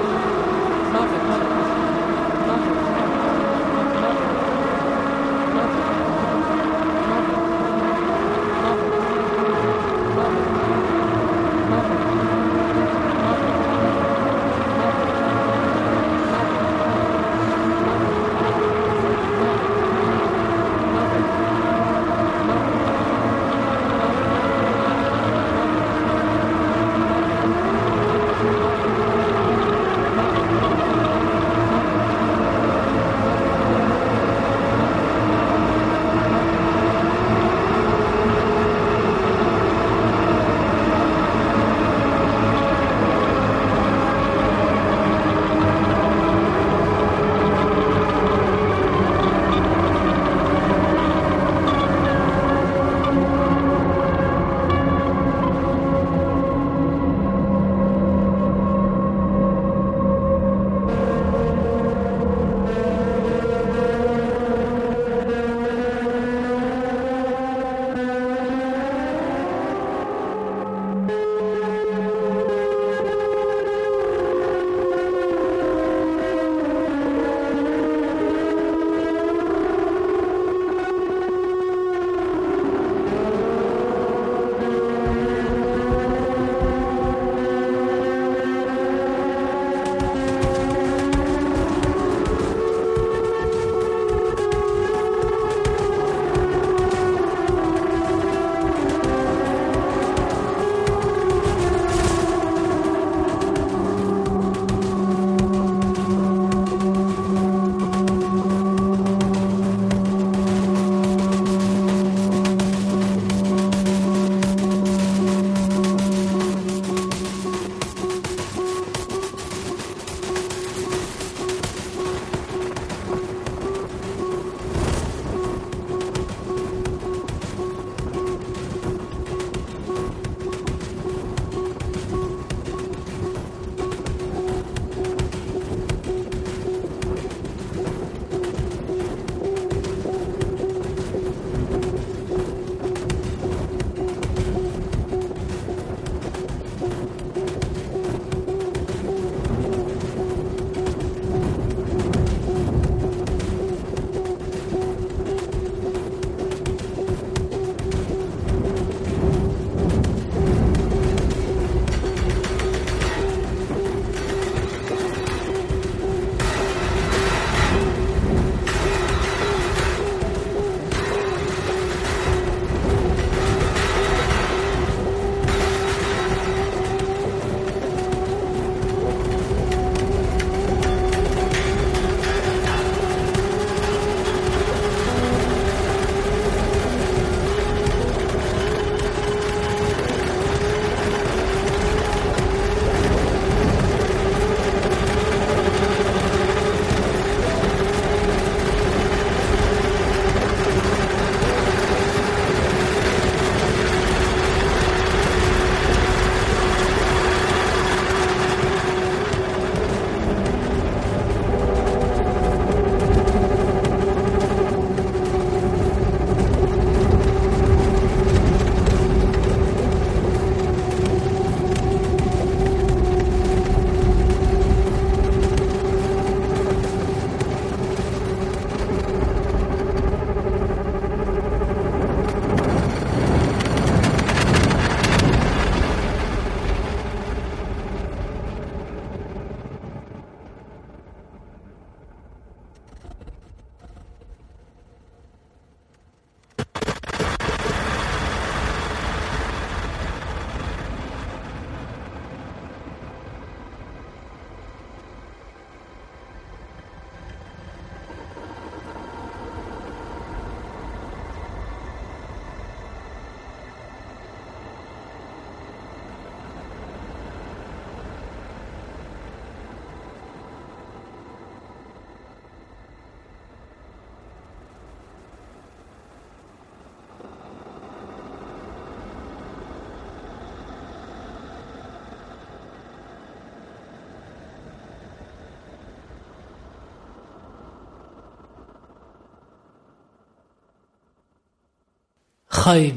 thời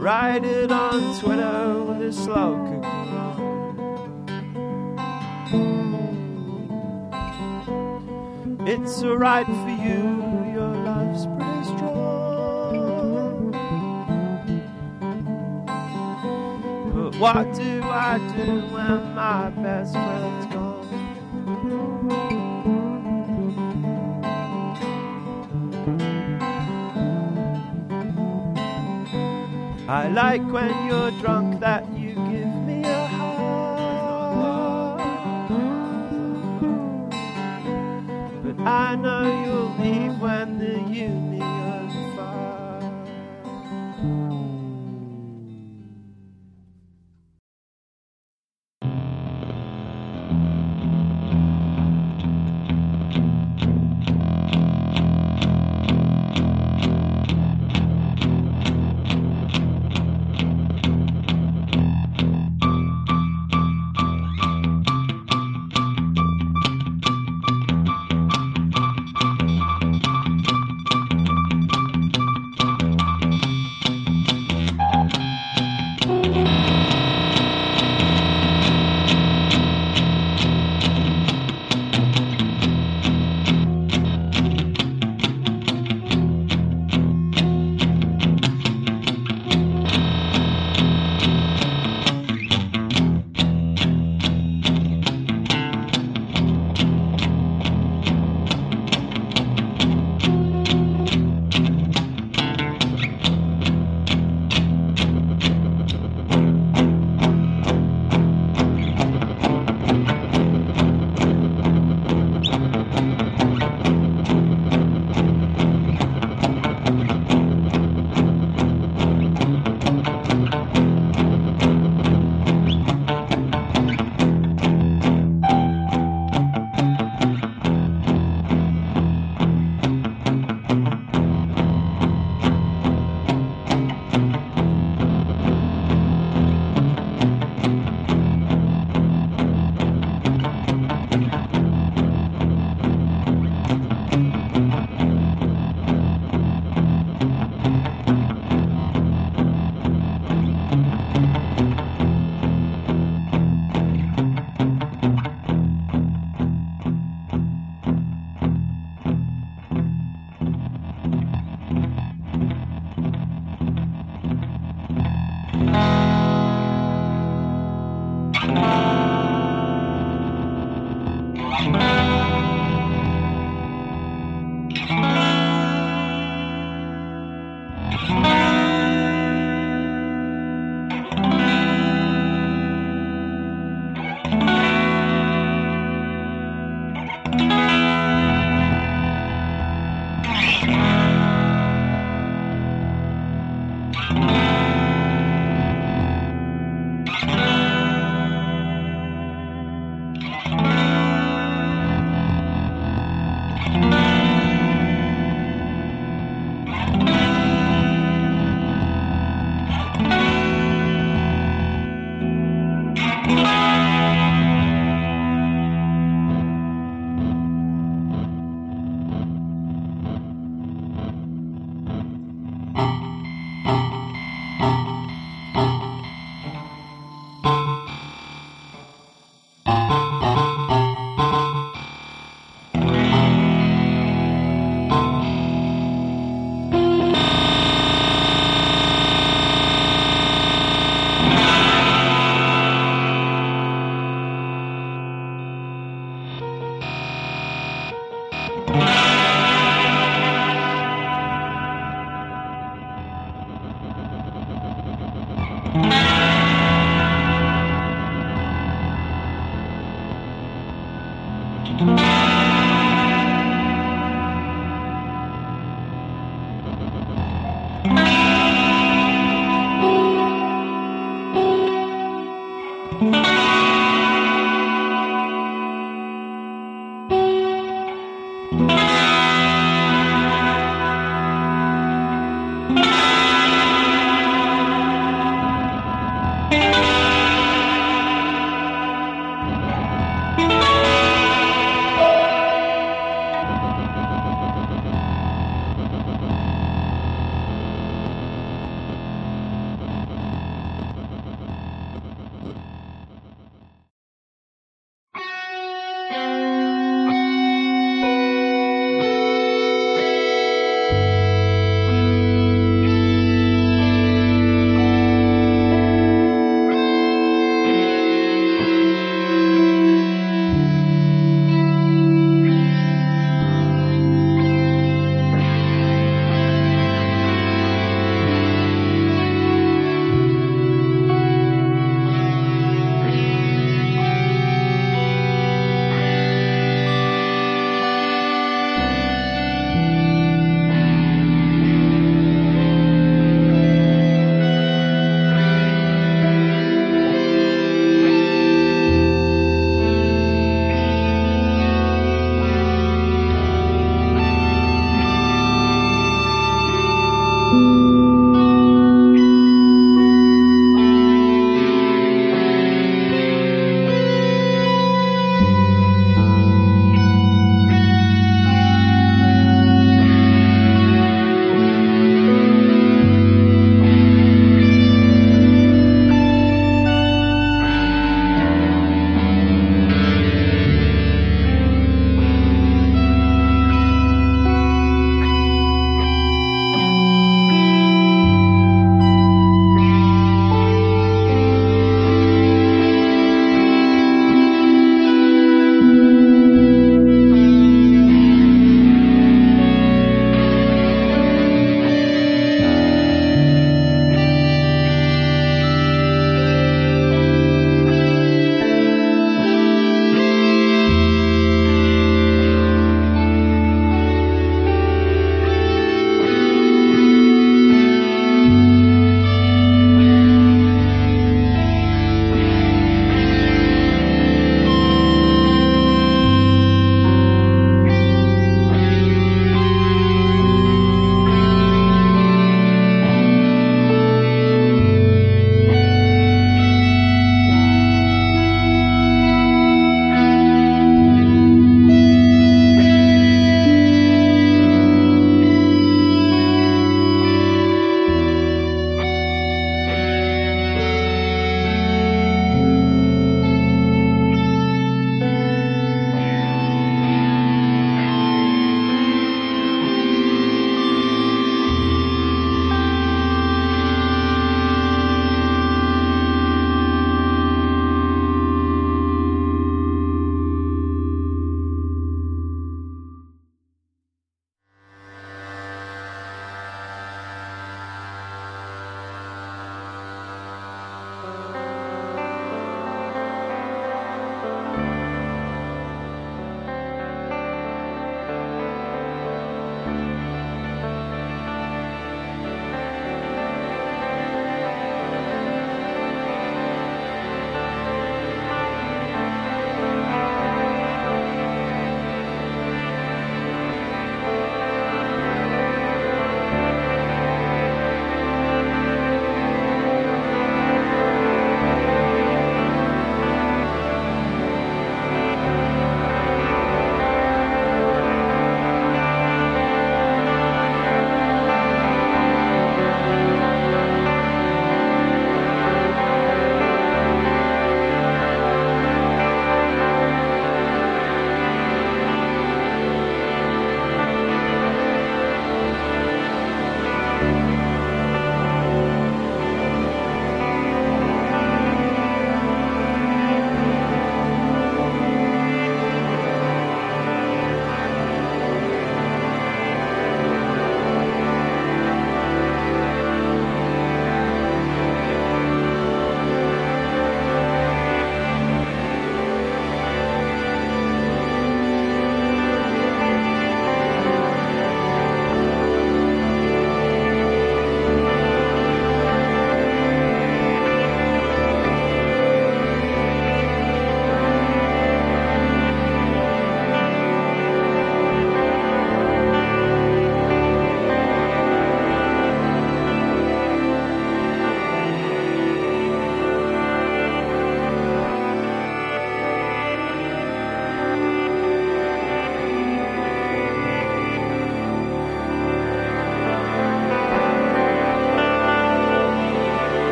Write it on Twitter with a slow cookie on. It's alright for you, your love's pretty strong. But what do I do when my best friend's gone? I like when you're drunk that you give me a hug. But I know you'll leave when the union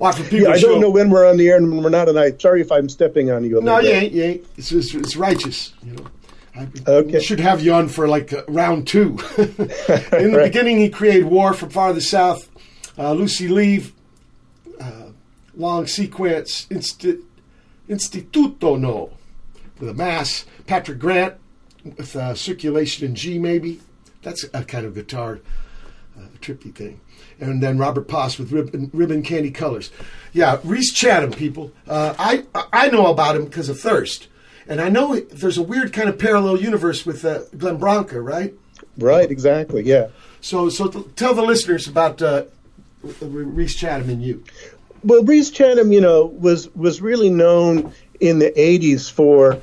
People Yeah, I show- don't know when we're on the air and when we're not, and I sorry if I'm stepping on you. A No, you ain't. You ain't. It's, it's, it's righteous. You know. I Okay. should have you on for like uh, round two. In the Right. beginning, he created War from far Farther South, uh, Lucy Leave, uh, Long Sequence, Insti- Instituto No, with a mass. Patrick Grant with uh, Circulation in G, maybe. That's a kind of guitar uh, trippy thing. And then Robert Poss with Ribbon, Ribbon Candy Colors. Yeah, Rhys Chatham, people. Uh, I I know about him because of Thirst, and I know there's a weird kind of parallel universe with uh, Glenn Branca, right? Right, exactly. Yeah. So so tell the listeners about uh, Rhys Chatham and you. Well, Rhys Chatham, you know, was was really known in the '80s for.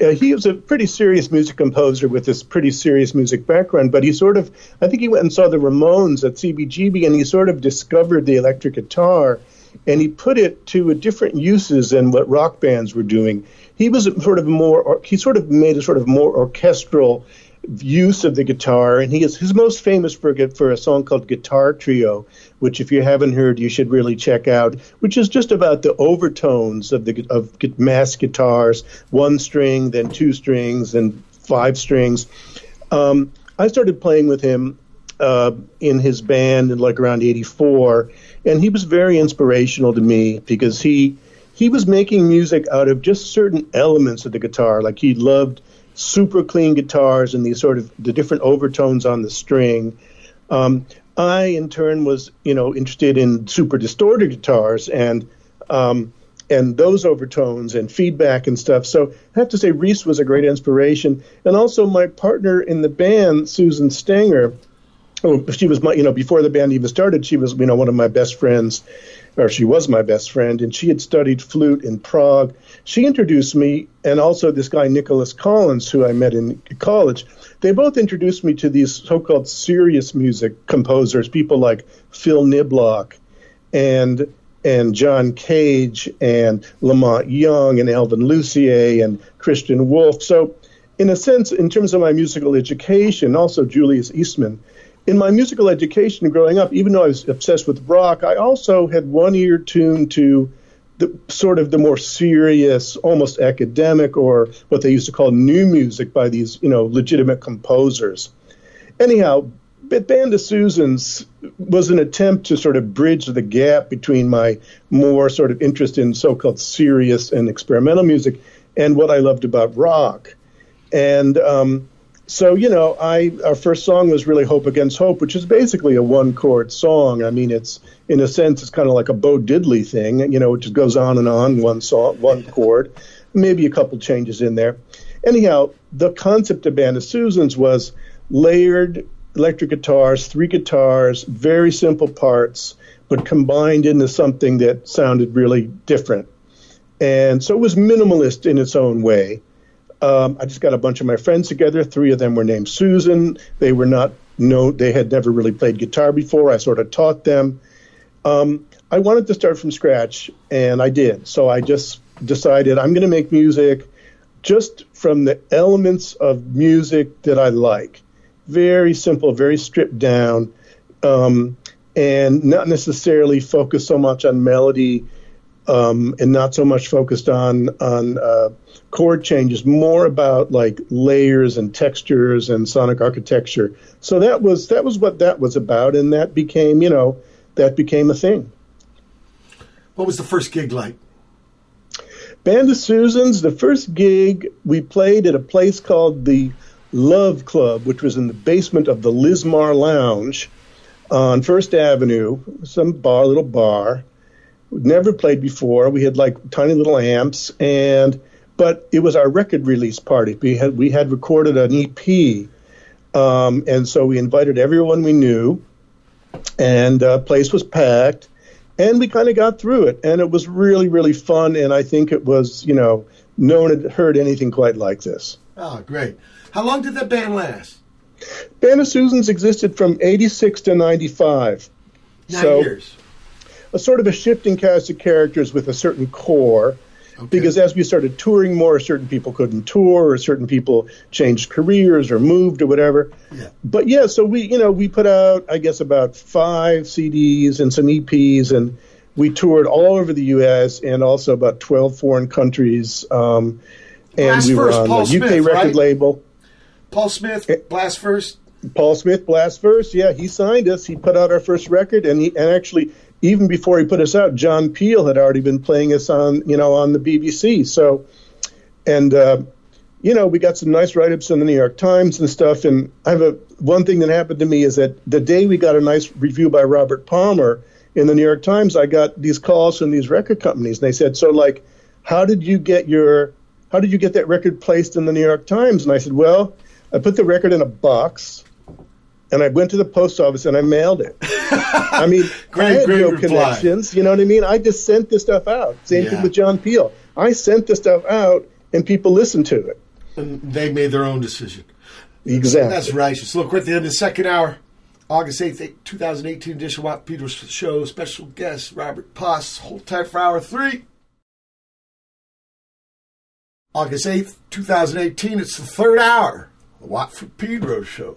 Uh, he was a pretty serious music composer with this pretty serious music background, but he sort of, I think he went and saw the Ramones at CBGB, and he sort of discovered the electric guitar, and he put it to different uses than what rock bands were doing. He was sort of more, he sort of made a sort of more orchestral use of the guitar, and he is his most famous for for a song called Guitar Trio, which if you haven't heard, you should really check out. Which is just about the overtones of the of mass guitars, one string, then two strings, then five strings. Um, I started playing with him uh, in his band in like around '84, and he was very inspirational to me because he he was making music out of just certain elements of the guitar. Like he loved super clean guitars and these sort of the different overtones on the string. Um, I, in turn, was you know interested in super distorted guitars and um, and those overtones and feedback and stuff. So I have to say, Rhys was a great inspiration, and also my partner in the band, Susan Stenger. Oh, she was my, you know, before the band even started, she was, you know, one of my best friends, or she was my best friend, and she had studied flute in Prague. She introduced me, and also this guy Nicolas Collins, who I met in college. They both introduced me to these so-called serious music composers, people like Phill Niblock, and and John Cage, and La Monte Young, and Alvin Lucier, and Christian Wolff. So, in a sense, in terms of my musical education, also Julius Eastman in my musical education growing up, even though I was obsessed with rock, I also had one ear tuned to the sort of the more serious, almost academic, or what they used to call new music by these, you know, legitimate composers. Anyhow, Bit Band of Susans was an attempt to sort of bridge the gap between my more sort of interest in so-called serious and experimental music and what I loved about rock. And um, so you know, I our first song was really "Hope Against Hope," which is basically a one chord song. I mean, it's in a sense it's kind of like a Bo Diddley thing, you know, it just goes on and on, one song, one chord, maybe a couple changes in there. Anyhow, the concept of Band of Susans was layered electric guitars, three guitars, very simple parts, but combined into something that sounded really different. And so it was minimalist in its own way. Um, I just got a bunch of my friends together. Three of them were named Susan. They were not no, they had never really played guitar before. I sort of taught them. Um, I wanted to start from scratch, and I did. So I just decided I'm going to make music just from the elements of music that I like. Very simple, very stripped down, um, and not necessarily focus so much on melody um, and not so much focused on on uh, chord changes, more about like layers and textures and sonic architecture. So that was that was what that was about, and that became you know that became a thing. What was the first gig like? Band of Susans, the first gig we played at a place called the Love Club, which was in the basement of the Lismar Lounge on First Avenue, some bar, little bar. We'd never played before. We had like tiny little amps, and but it was our record release party. We had we had recorded an EP, um, and so we invited everyone we knew, and uh, place was packed, and we kind of got through it, and it was really really fun. And I think it was you know no one had heard anything quite like this. Oh, great. How long did that band last? Band of Susans existed from '86 to '95. Nine so, years. A sort of a shifting cast of characters with a certain core. Because as we started touring more, certain people couldn't tour, or certain people changed careers or moved or whatever. Yeah. But yeah, so we you know we put out I guess about five CDs and some EPs, and we toured all over the U.S. and also about 12 foreign countries. Um, and Blast we were First, on Paul the UK Smith, record right? label. Paul Smith, Blast First. Paul Smith, Blast First, yeah, he signed us. He put out our first record, and he and actually even before he put us out, John Peel had already been playing us on you know on the BBC. So, and uh, you know we got some nice write ups in the New York Times and stuff. And I have a one thing that happened to me is that the day we got a nice review by Robert Palmer in the New York Times, I got these calls from these record companies, and they said, "So like, how did you get your how did you get that record placed in the New York Times?" And I said, "Well." I put the record in a box, and I went to the post office and I mailed it. I mean, Great, I had great no reply. connections. You know what I mean? I just sent this stuff out. Same Yeah. thing with John Peel. I sent the stuff out, and people listened to it. And they made their own decision. Exactly. That's righteous. Look, we're at the end of the second hour. August 8th, 2018 edition of Watt Peters Show. Special guest Robert Poss. Hold tight for hour three. August 8th, 2018. It's the third hour. The Watt from Pedro Show.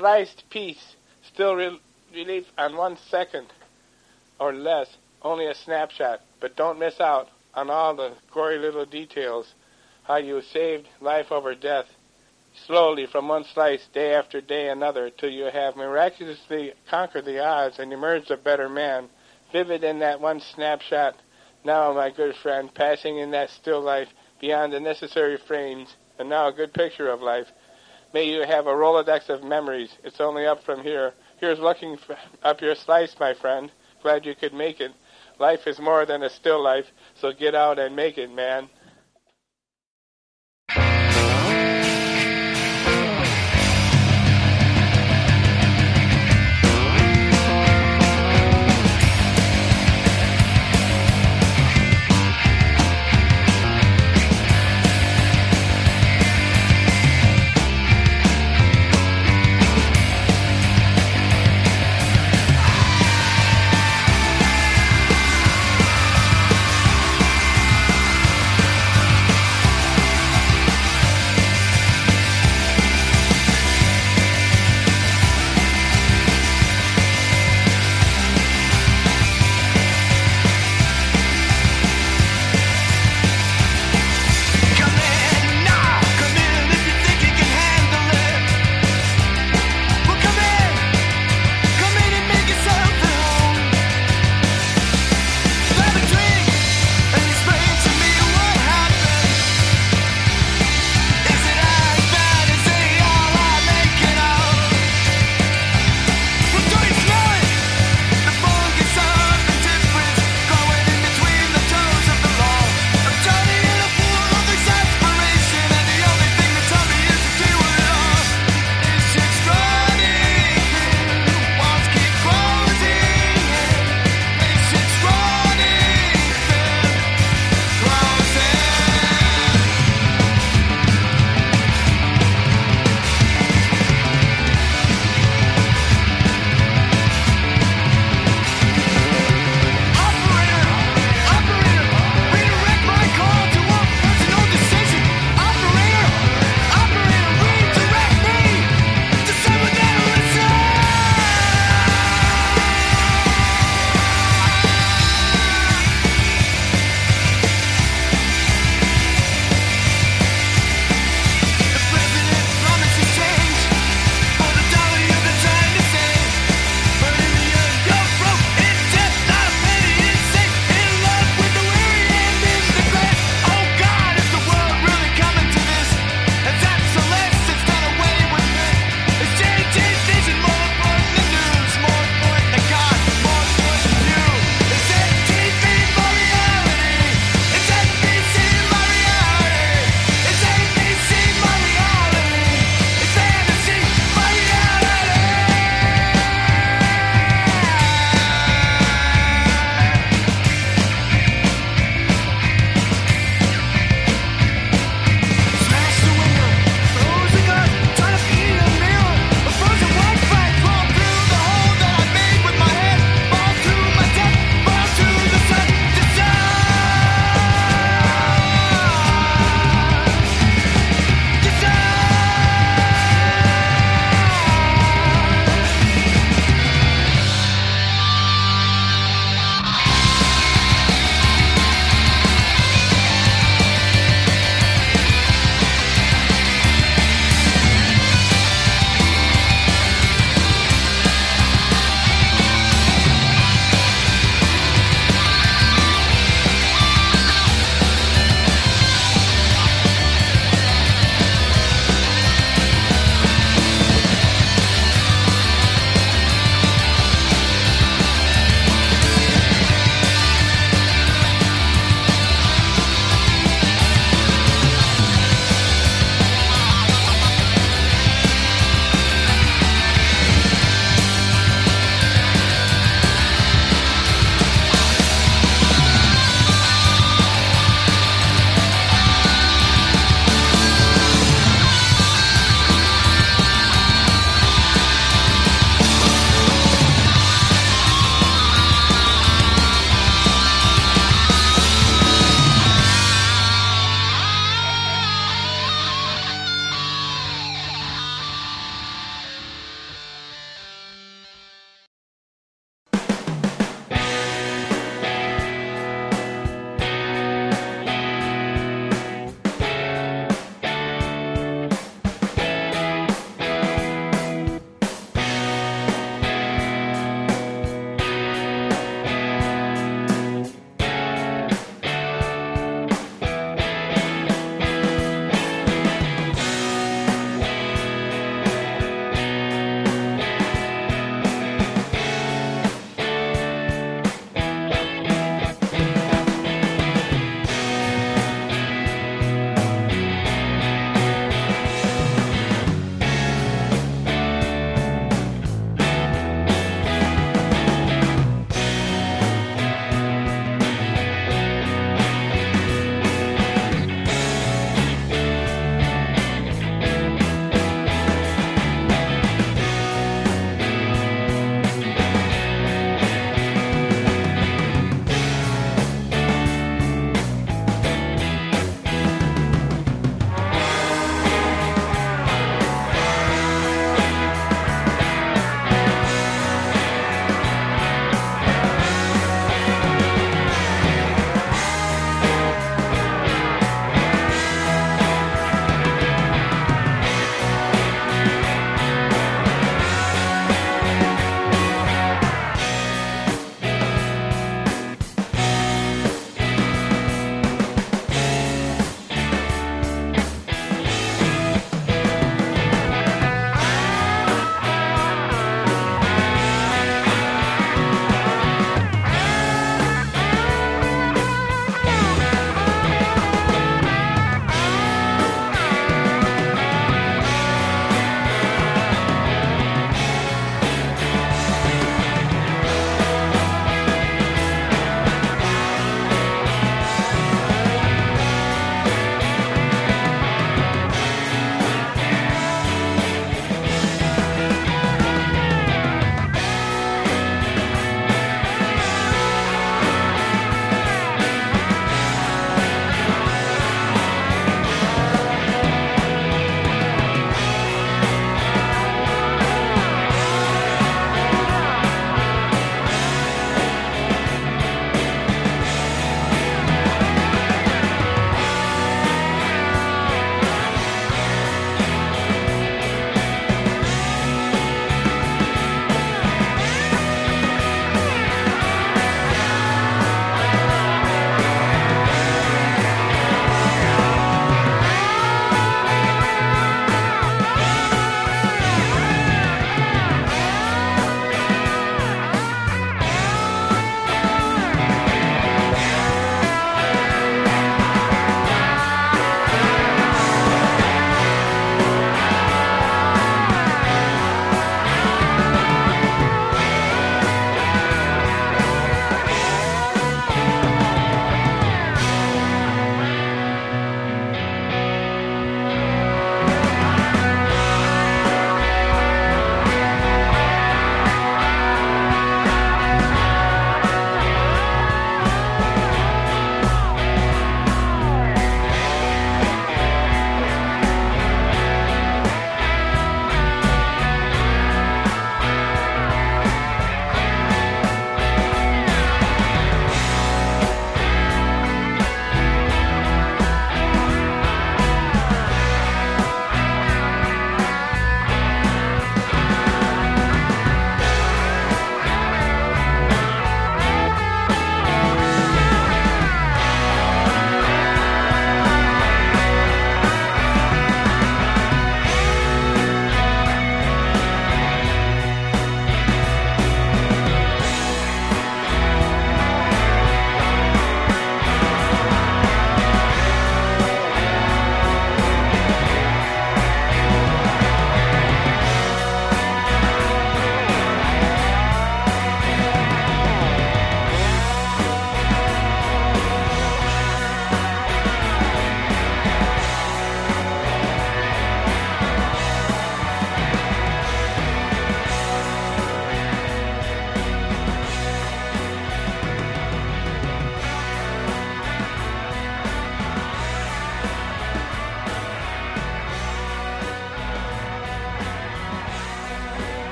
Sliced piece, still re- relief on one second or less, only a snapshot. But don't miss out on all the gory little details, how you saved life over death, slowly from one slice, day after day another, till you have miraculously conquered the odds and emerged a better man, vivid in that one snapshot. Now, my good friend, passing in that still life beyond the necessary frames, and now a good picture of life. May you have a Rolodex of memories. It's only up from here. Here's looking f- up your slice, my friend. Glad you could make it. Life is more than a still life, so get out and make it, man.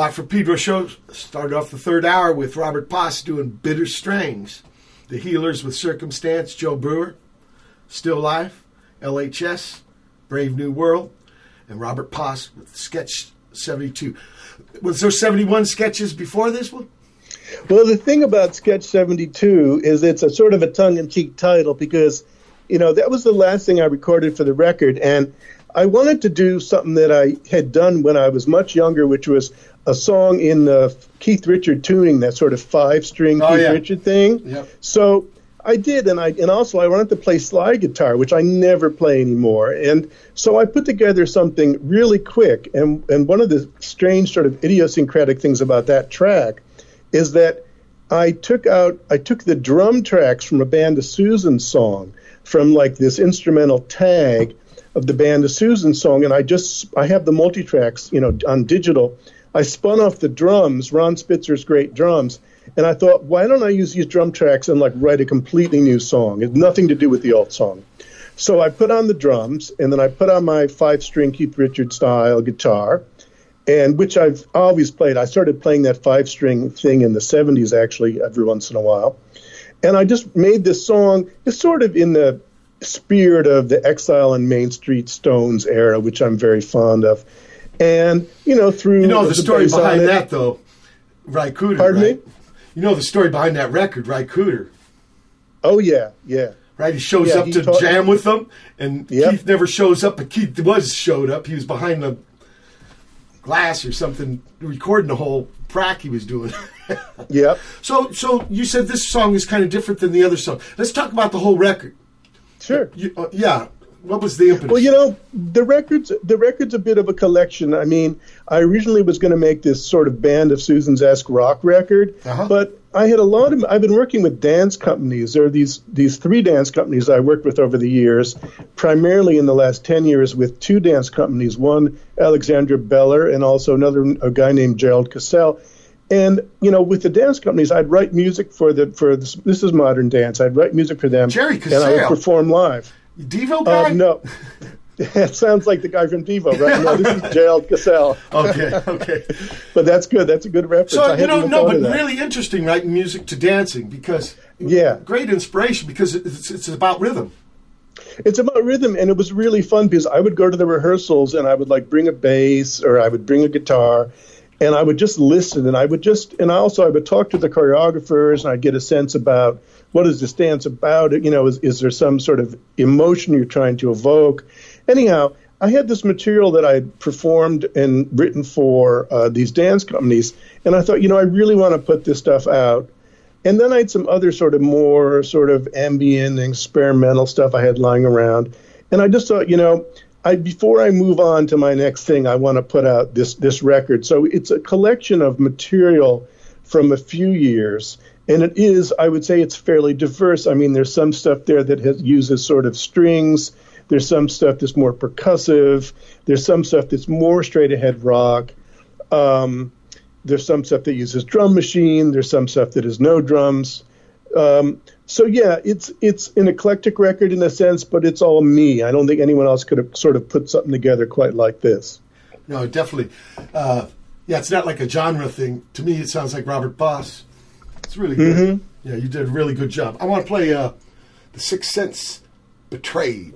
Watt from Pedro show started off the third hour with Robert Poss doing Bitter Strings. The Heelerz with Circumstance, Joe Brewer, Still Life, LHS, Brave New World, and Robert Poss with Sketch 72. Was there 71 sketches before this one? Well, the thing about Sketch 72 is it's a sort of a tongue in cheek title because, you know, that was the last thing I recorded for the record. And I wanted to do something that I had done when I was much younger, which was a song in the Keith Richard tuning, that sort of five string Oh, Keith yeah. Richard thing. Yep. So I did, and I and also I wanted to play slide guitar, which I never play anymore. And so I put together something really quick. And and one of the strange sort of idiosyncratic things about that track is that I took out I took the drum tracks from a Band of Susans song from like this instrumental tag of the Band of Susan song, and I just I have the multi tracks, you know, on digital. I spun off the drums, Ron Spitzer's great drums, and I thought, why don't I use these drum tracks and like write a completely new song? It's nothing to do with the old song. So I put on the drums, and then I put on my five string Keith Richards style guitar, and which I've always played. I started playing that five string thing in the 70s, actually, every once in a while. And I just made this song. It's sort of in the spirit of the Exile on Main Street Stones era, which I'm very fond of. And, you know, through. You know the story bass on behind it- that, though. Ry Cooder. Pardon right? me? You know the story behind that record, Ry Cooder. Oh, yeah, yeah. Right? He shows Yeah, up he to taught- jam with them, and Yep. Keith never shows up, but Keith was showed up. He was behind the glass or something, recording the whole prac he was doing. Yep. so, so you said this song is kind of different than the other song. Let's talk about the whole record. Sure. You, uh, yeah. What was the impetus? Well, you know, the record's the record's a bit of a collection. I mean, I originally was going to make this sort of band of Susans esque rock record, Uh-huh. but I had a lot of. I've been working with dance companies. There are these these three dance companies I worked with over the years, primarily in the last ten years with two dance companies. One, Alexandra Beller, and also another a guy named Gerald Casel. And you know, with the dance companies, I'd write music for the for this, this is modern dance. I'd write music for them, Jerry Casale. and I would perform live. Devo guy? Uh, no. That sounds like the guy from Devo, right? No, this is Gerald Casel. Okay, okay. But that's good. That's a good reference. So I you know, no, but really interesting writing music to dancing because Yeah. great inspiration because it's, it's about rhythm. It's about rhythm, and it was really fun because I would go to the rehearsals and I would like bring a bass or I would bring a guitar, and I would just listen and I would just and also I would talk to the choreographers and I'd get a sense about what is this dance about? You know, is, is there some sort of emotion you're trying to evoke? Anyhow, I had this material that I had performed and written for uh, these dance companies, and I thought, you know, I really want to put this stuff out. And then I had some other sort of more sort of ambient experimental stuff I had lying around. And I just thought, you know, I before I move on to my next thing, I want to put out this this record. So it's a collection of material from a few years. And it is, I would say it's fairly diverse. I mean, there's some stuff there that has, uses sort of strings. There's some stuff that's more percussive. There's some stuff that's more straight ahead rock. Um, there's some stuff that uses drum machine. There's some stuff that has no drums. Um, so yeah, it's it's an eclectic record in a sense, but it's all me. I don't think anyone else could have sort of put something together quite like this. No, definitely. Uh, yeah, it's not like a genre thing. To me, it sounds like Robert Poss. It's really good. Mhm. Yeah, you did a really good job. I want to play uh, The Sixth Sense Betrayed.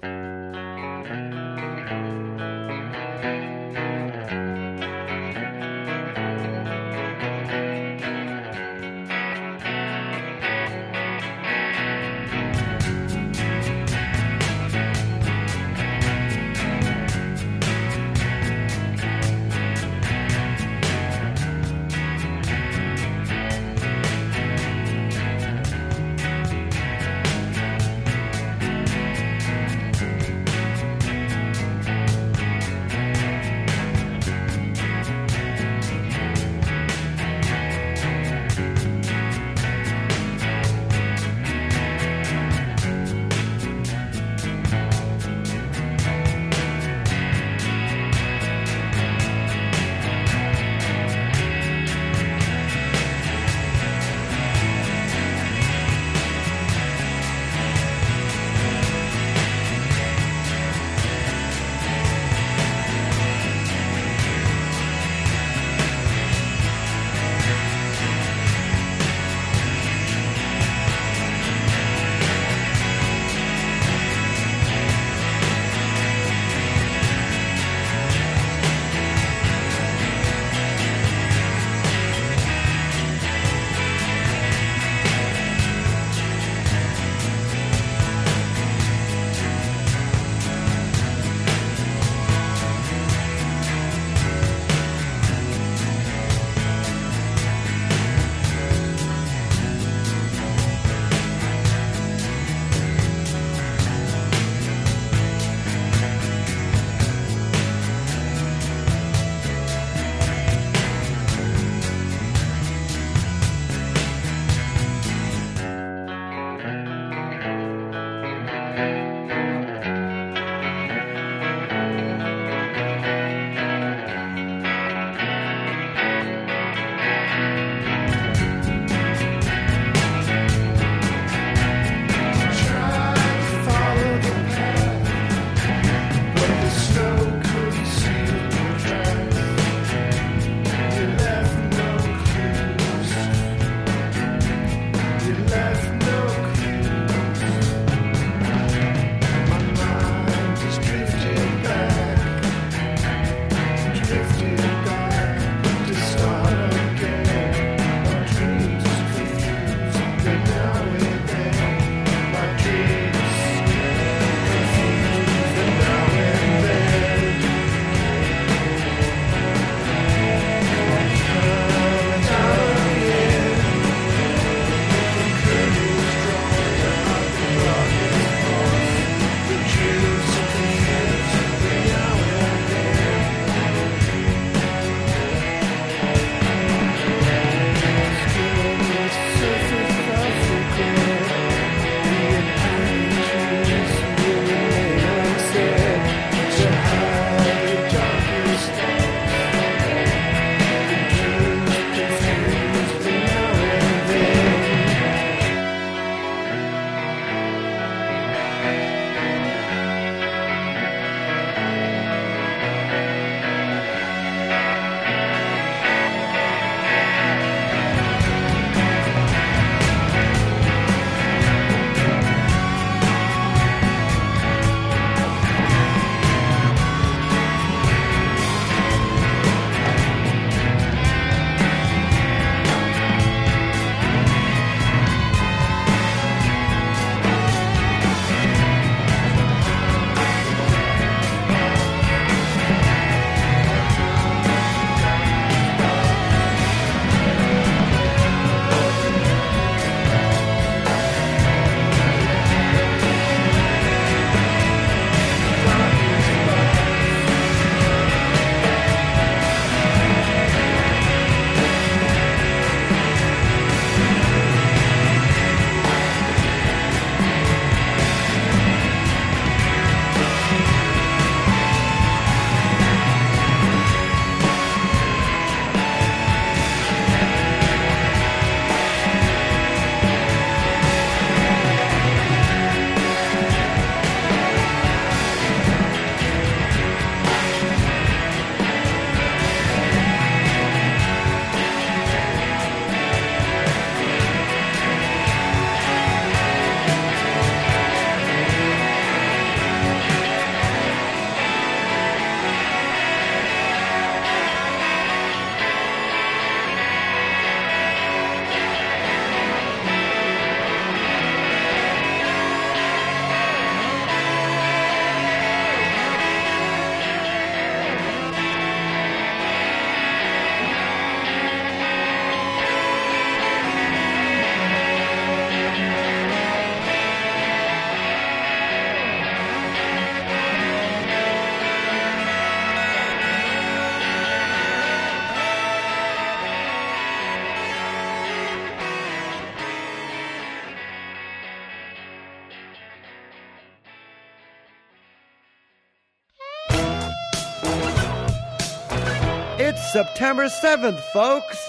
September 7th, folks.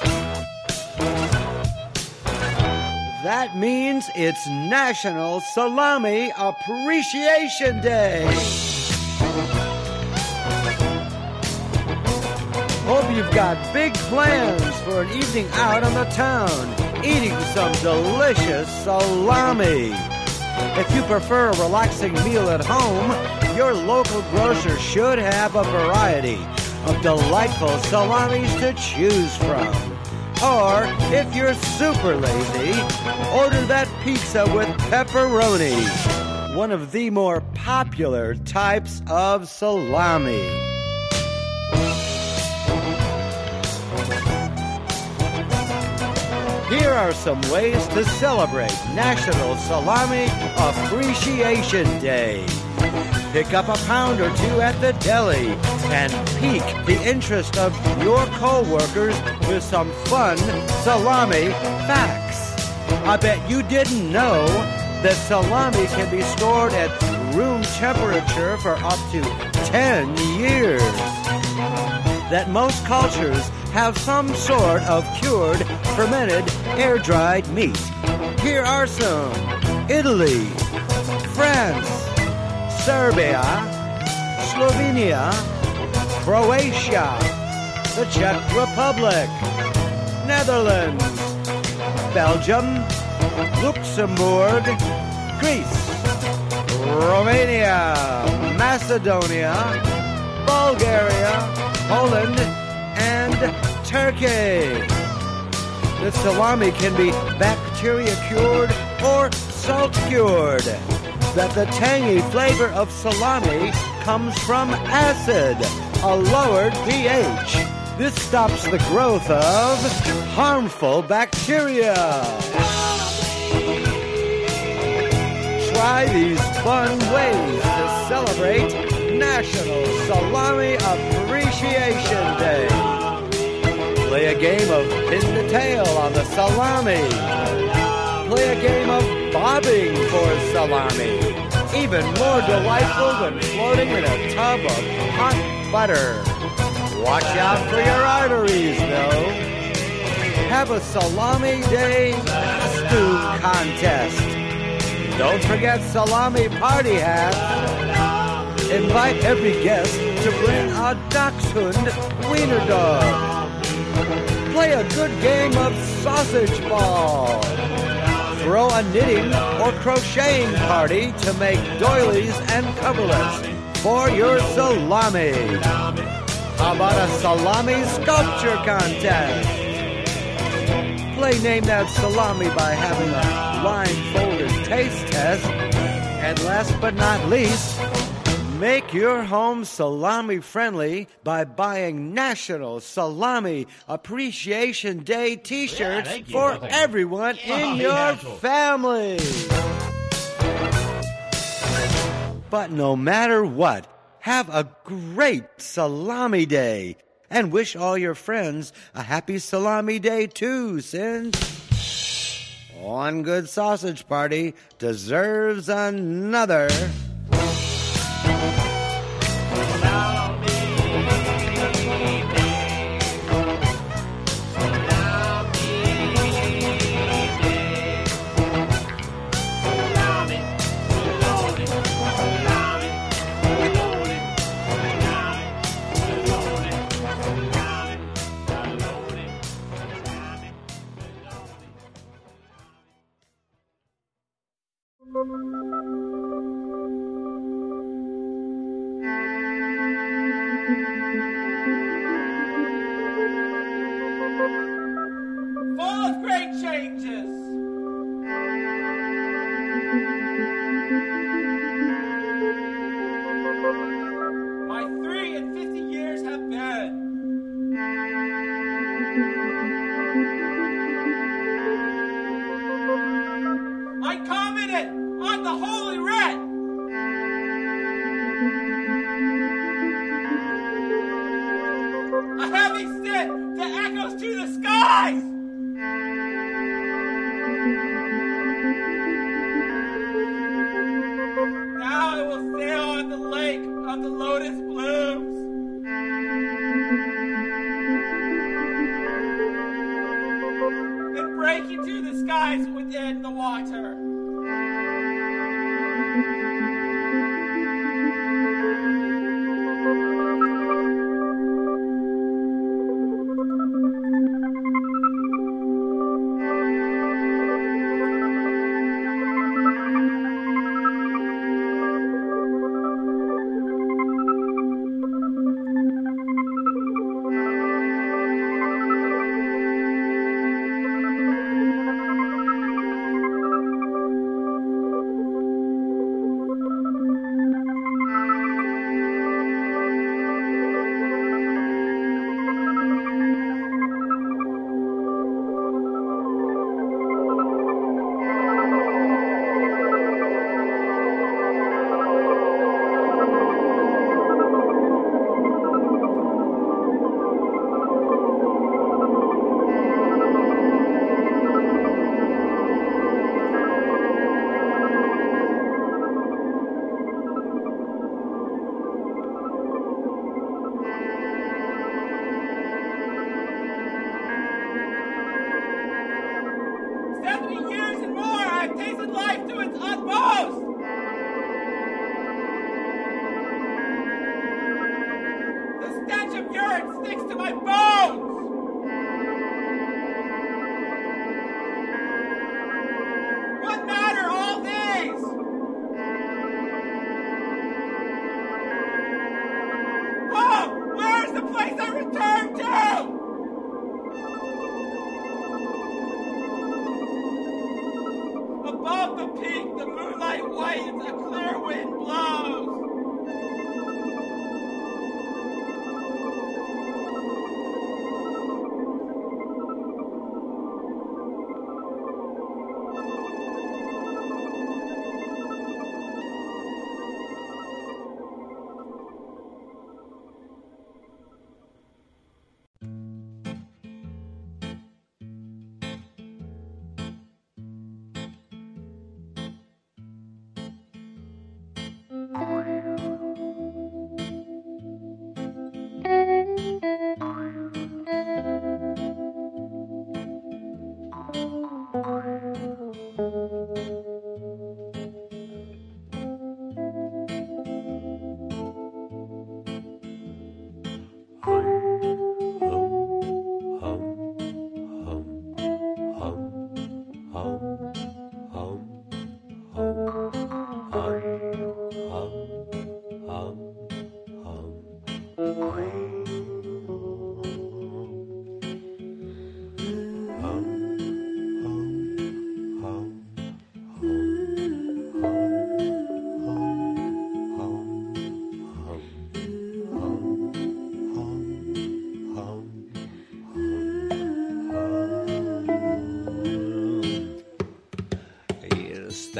That means it's National Salami Appreciation Day. Hope you've got big plans for an evening out on the town, eating some delicious salami. If you prefer a relaxing meal at home, your local grocer should have a variety of delightful salamis to choose from. Or, if you're super lazy, order that pizza with pepperoni, one of the more popular types of salami. Here are some ways to celebrate National Salami Appreciation Day. Pick up a pound or two at the deli and pique the interest of your coworkers with some fun salami facts. I bet you didn't know that salami can be stored at room temperature for up to 10 years. That most cultures have some sort of cured, fermented, air dried meat. Here are some Italy, France, Serbia, Slovenia, Croatia, the Czech Republic, Netherlands, Belgium, Luxembourg, Greece, Romania, Macedonia, Bulgaria, Poland, and Turkey. The salami can be bacteria cured or salt cured. That the tangy flavor of salami comes from acid, a lowered pH. This stops the growth of harmful bacteria. Try these fun ways to celebrate National Salami Appreciation Day. Play a game of pin the tail on the salami. Play a game of bobbing for salami. Even more delightful than floating in a tub of hot butter. Watch out for your arteries, though. Have a salami day stew contest. Don't forget salami party hats. Invite every guest to bring a dachshund wiener dog. Play a good game of sausage ball. Throw a knitting or crocheting party to make doilies and coverlets for your salami. How about a salami sculpture contest? Play Name That Salami by having a blindfolded taste test. And last but not least, Make your home salami friendly by buying National Salami Appreciation Day t shirts for Oh, thank you. everyone in Oh, your natural. family. But no matter what, have a great salami day and wish all your friends a happy salami day too, since one good sausage party deserves another.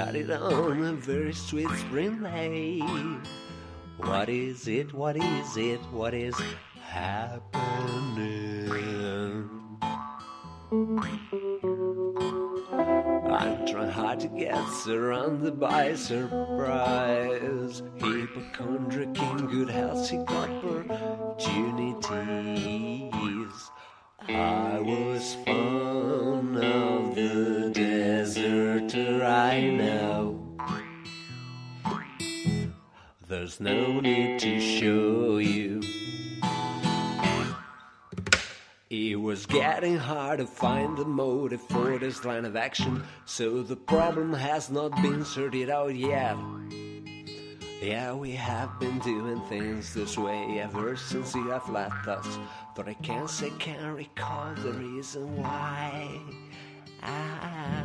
Started on a very sweet spring day. What is it? What is it? What is happening? I'm trying hard to get surrounded by surprise. Hypochondriac in good health, he got line of action, so the problem has not been sorted out yet. Yeah, we have been doing things this way ever since you have left us, but I can't say, can't recall the reason why. I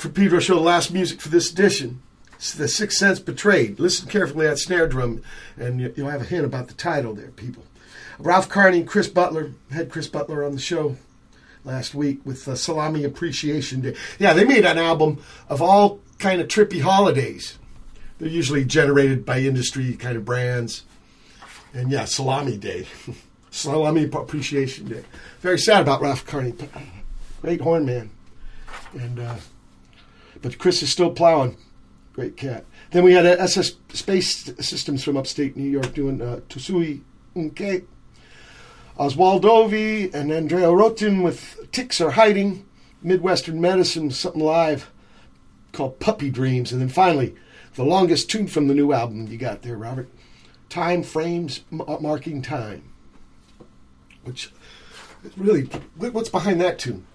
for Pedro show the last music for this edition. It's the Sixth Sense Betrayed. Listen carefully at snare drum, and you- you'll have a hint about the title there, people. Ralph Carney and Chris Butler had Chris Butler on the show last week with uh, Salami Appreciation Day. Yeah, they made an album of all kind of trippy holidays. They're usually generated by industry kind of brands. And yeah, Salami Day, Salami Appreciation Day. Very sad about Ralph Carney, great horn man, and uh, but Chris is still plowing. Great cat. Then we had SS Space Systems from upstate New York doing uh, Tosui Unkei. Oswaldovi and Andrea Rottin with Ticks Are Hiding. Midwestern Medicine, something live called Puppy Dreams. And then finally, the longest tune from the new album you got there, Robert. Time Frames M- Marking Time. Which really, what's behind that tune?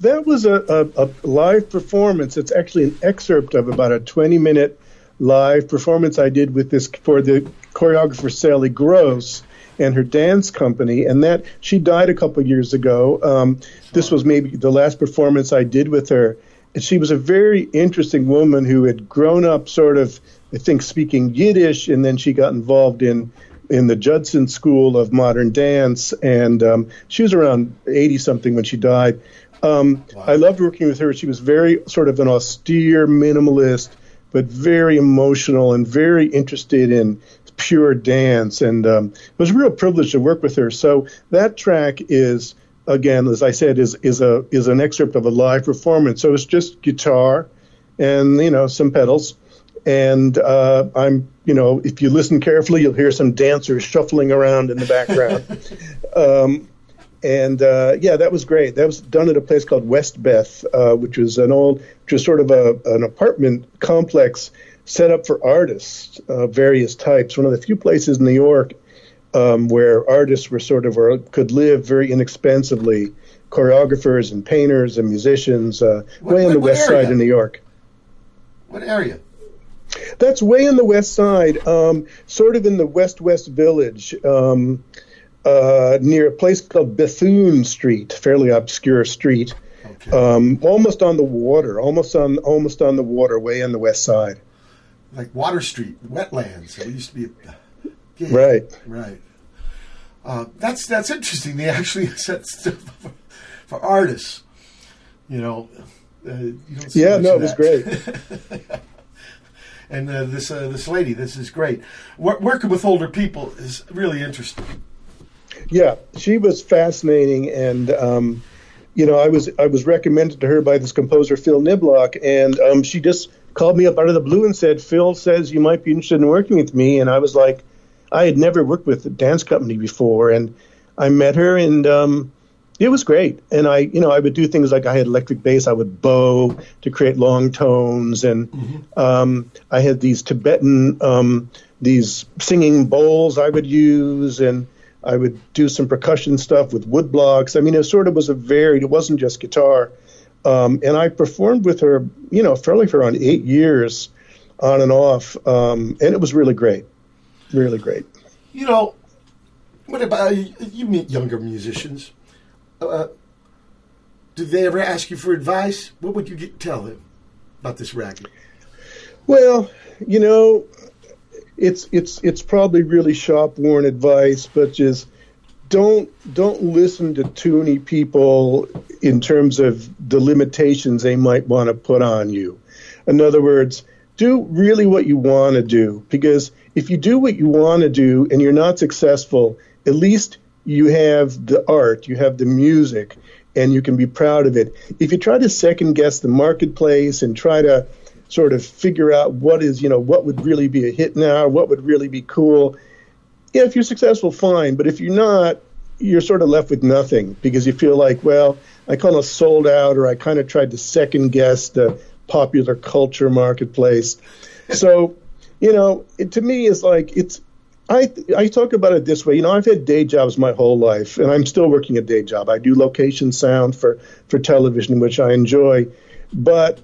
That was a, a, a live performance. It's actually an excerpt of about a 20 minute live performance I did with this for the choreographer Sally Gross and her dance company. And that she died a couple years ago. Um, this was maybe the last performance I did with her. And she was a very interesting woman who had grown up sort of, I think, speaking Yiddish, and then she got involved in in the Judson School of Modern Dance, and um, she was around 80 something when she died. Um, I loved working with her. She was very sort of an austere minimalist, but very emotional and very interested in pure dance. And um, it was a real privilege to work with her. So that track is, again, as I said, is is a is an excerpt of a live performance. So it's just guitar and you know some pedals. And uh, I'm, you know, if you listen carefully, you'll hear some dancers shuffling around in the background. um, and uh, yeah, that was great. That was done at a place called Westbeth, uh, which was an old, which was sort of a, an apartment complex set up for artists of various types. One of the few places in New York um, where artists were sort of or could live very inexpensively, choreographers and painters and musicians, uh, What- way on the west area? side of New York. What area? That's way on the west side, um, sort of in the West West Village, um, uh, near a place called Bethune Street, fairly obscure street, um, almost on the water, almost on almost on the water, way on the west side. Like Water Street, wetlands. It used to be. A, yeah, Right. Right. Uh, that's that's interesting. They actually set stuff for, for artists. You know. Uh, you don't see Yeah, no, it was that. and uh, this uh, this lady, this is great. Wor- working with older people is really interesting. Yeah, she was fascinating, and um, you know, I was I was recommended to her by this composer Phill Niblock, and um, she just called me up out of the blue and said, "Phil says you might be interested in working with me," and I was like, I had never worked with a dance company before, and I met her, and um, it was great. And I, you know, I would do things like I had electric bass, I would bow to create long tones, and um, I had these Tibetan um, these singing bowls I would use, and I would do some percussion stuff with wood blocks. I mean, it sort of was a varied. It wasn't just guitar. Um, and I performed with her, you know, fairly for around eight years, on and off, um, and it was really great, really great. You know, what about you? Meet younger musicians. Uh, do they ever ask you for advice? What would you get, tell them about this racket? Well, you know, it's it's it's probably really shop worn advice, but just don't don't listen to too many people in terms of the limitations they might want to put on you. In other words, do really what you want to do because if you do what you want to do and you're not successful, at least you have the art, you have the music, and you can be proud of it. If you try to second guess the marketplace and try to sort of figure out what is, you know, what would really be a hit now, what would really be cool. Yeah, if you're successful, fine. But if you're not, you're sort of left with nothing because you feel like, well, I kind of sold out or I kind of tried to second guess the popular culture marketplace. So, you know, it, to me, it's like, it's, I, I talk about it this way. You know, I've had day jobs my whole life, and I'm still working a day job. I do location sound for, for television, which I enjoy. But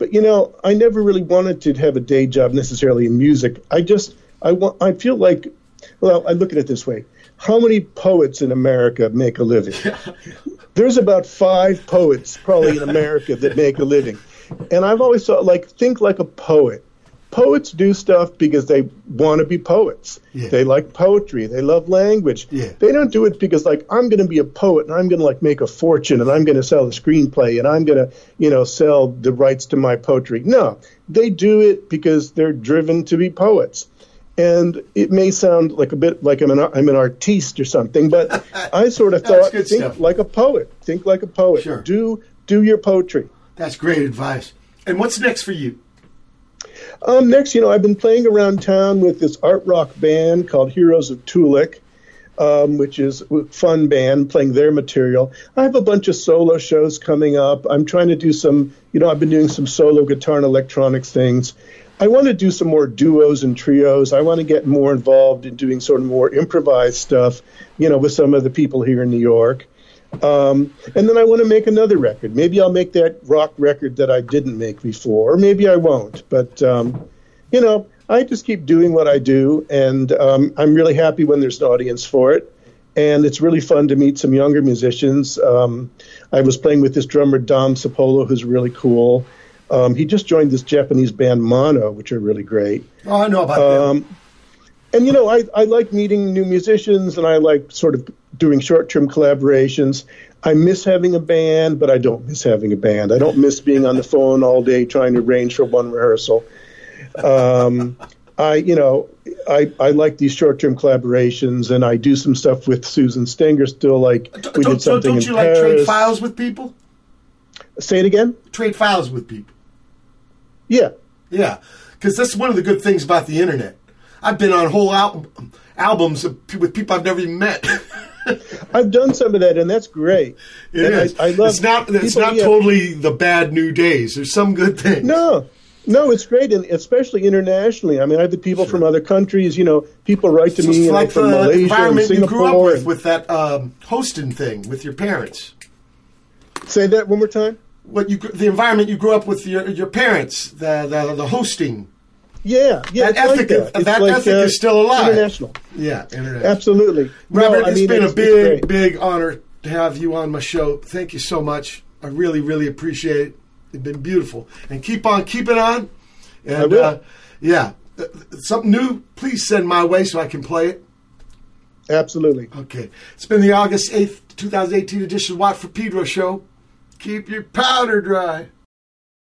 but you know, I never really wanted to have a day job necessarily in music. I just I want I feel like well, I look at it this way. How many poets in America make a living? There's about five poets probably in America that make a living. And I've always thought, like, think like a poet. Poets do stuff because they want to be poets. Yeah. They like poetry. They love language. Yeah. They don't do it because, like, I'm going to be a poet and I'm going to like make a fortune and I'm going to sell the screenplay and I'm going to, you know, sell the rights to my poetry. No, they do it because they're driven to be poets. And it may sound like a bit like I'm an I'm an artiste or something, but I sort of thought think stuff. like a poet. Think like a poet. Sure. Do do your poetry. That's great advice. And what's next for you? Um, next, you know, I've been playing around town with this art rock band called Heroes of Toolik, um, which is a fun band playing their material. I have a bunch of solo shows coming up. I'm trying to do some, you know, I've been doing some solo guitar and electronics things. I want to do some more duos and trios. I want to get more involved in doing sort of more improvised stuff, you know, with some of the people here in New York. Um, and then I want to make another record. Maybe I'll make that rock record that I didn't make before, or maybe I won't. But um, you know, I just keep doing what I do, and um, I'm really happy when there's an audience for it. And it's really fun to meet some younger musicians. Um, I was playing with this drummer Dahm Cipolla, who's really cool. Um, he just joined this Japanese band Mono, which are really great. Oh, I know about them. Um, and you know, I, I like meeting new musicians, and I like sort of doing short-term collaborations. I miss having a band, but I don't miss having a band. I don't miss being on the phone all day trying to arrange for one rehearsal. Um, I, you know, I, I like these short-term collaborations, and I do some stuff with Susan Stenger still. Like we Don't, did something don't you like trade files with people? Say it again. Trade files with people. Yeah. Yeah, because that's one of the good things about the internet. I've been on whole al- albums of, with people I've never even met. I've done some of that, and that's great. It and is. I, I love it's not. It's not totally the bad new days. There's some good things. No, no, it's great, and especially internationally. I mean, I have the people from other countries. You know, people write to So me you know, like from the Malaysia and environment you grew up Singapore. with, with that um, hosting thing with your parents. Say that one more time. What you the environment you grew up with your your parents, the the, the hosting. Yeah, yeah. That it's like ethic- that. It's that like, ethic uh, is still alive. International. Yeah, international. Absolutely, Robert, No, I mean, been a big, big honor to have you on my show. Thank you so much. I really, really appreciate it. It's been beautiful, and keep on keeping on. And. Uh, yeah, Uh, something new. Please send my way so I can play it. Absolutely. Okay, it's been the August eighth, two thousand eighteen edition of Watt from Pedro show. Keep your powder dry.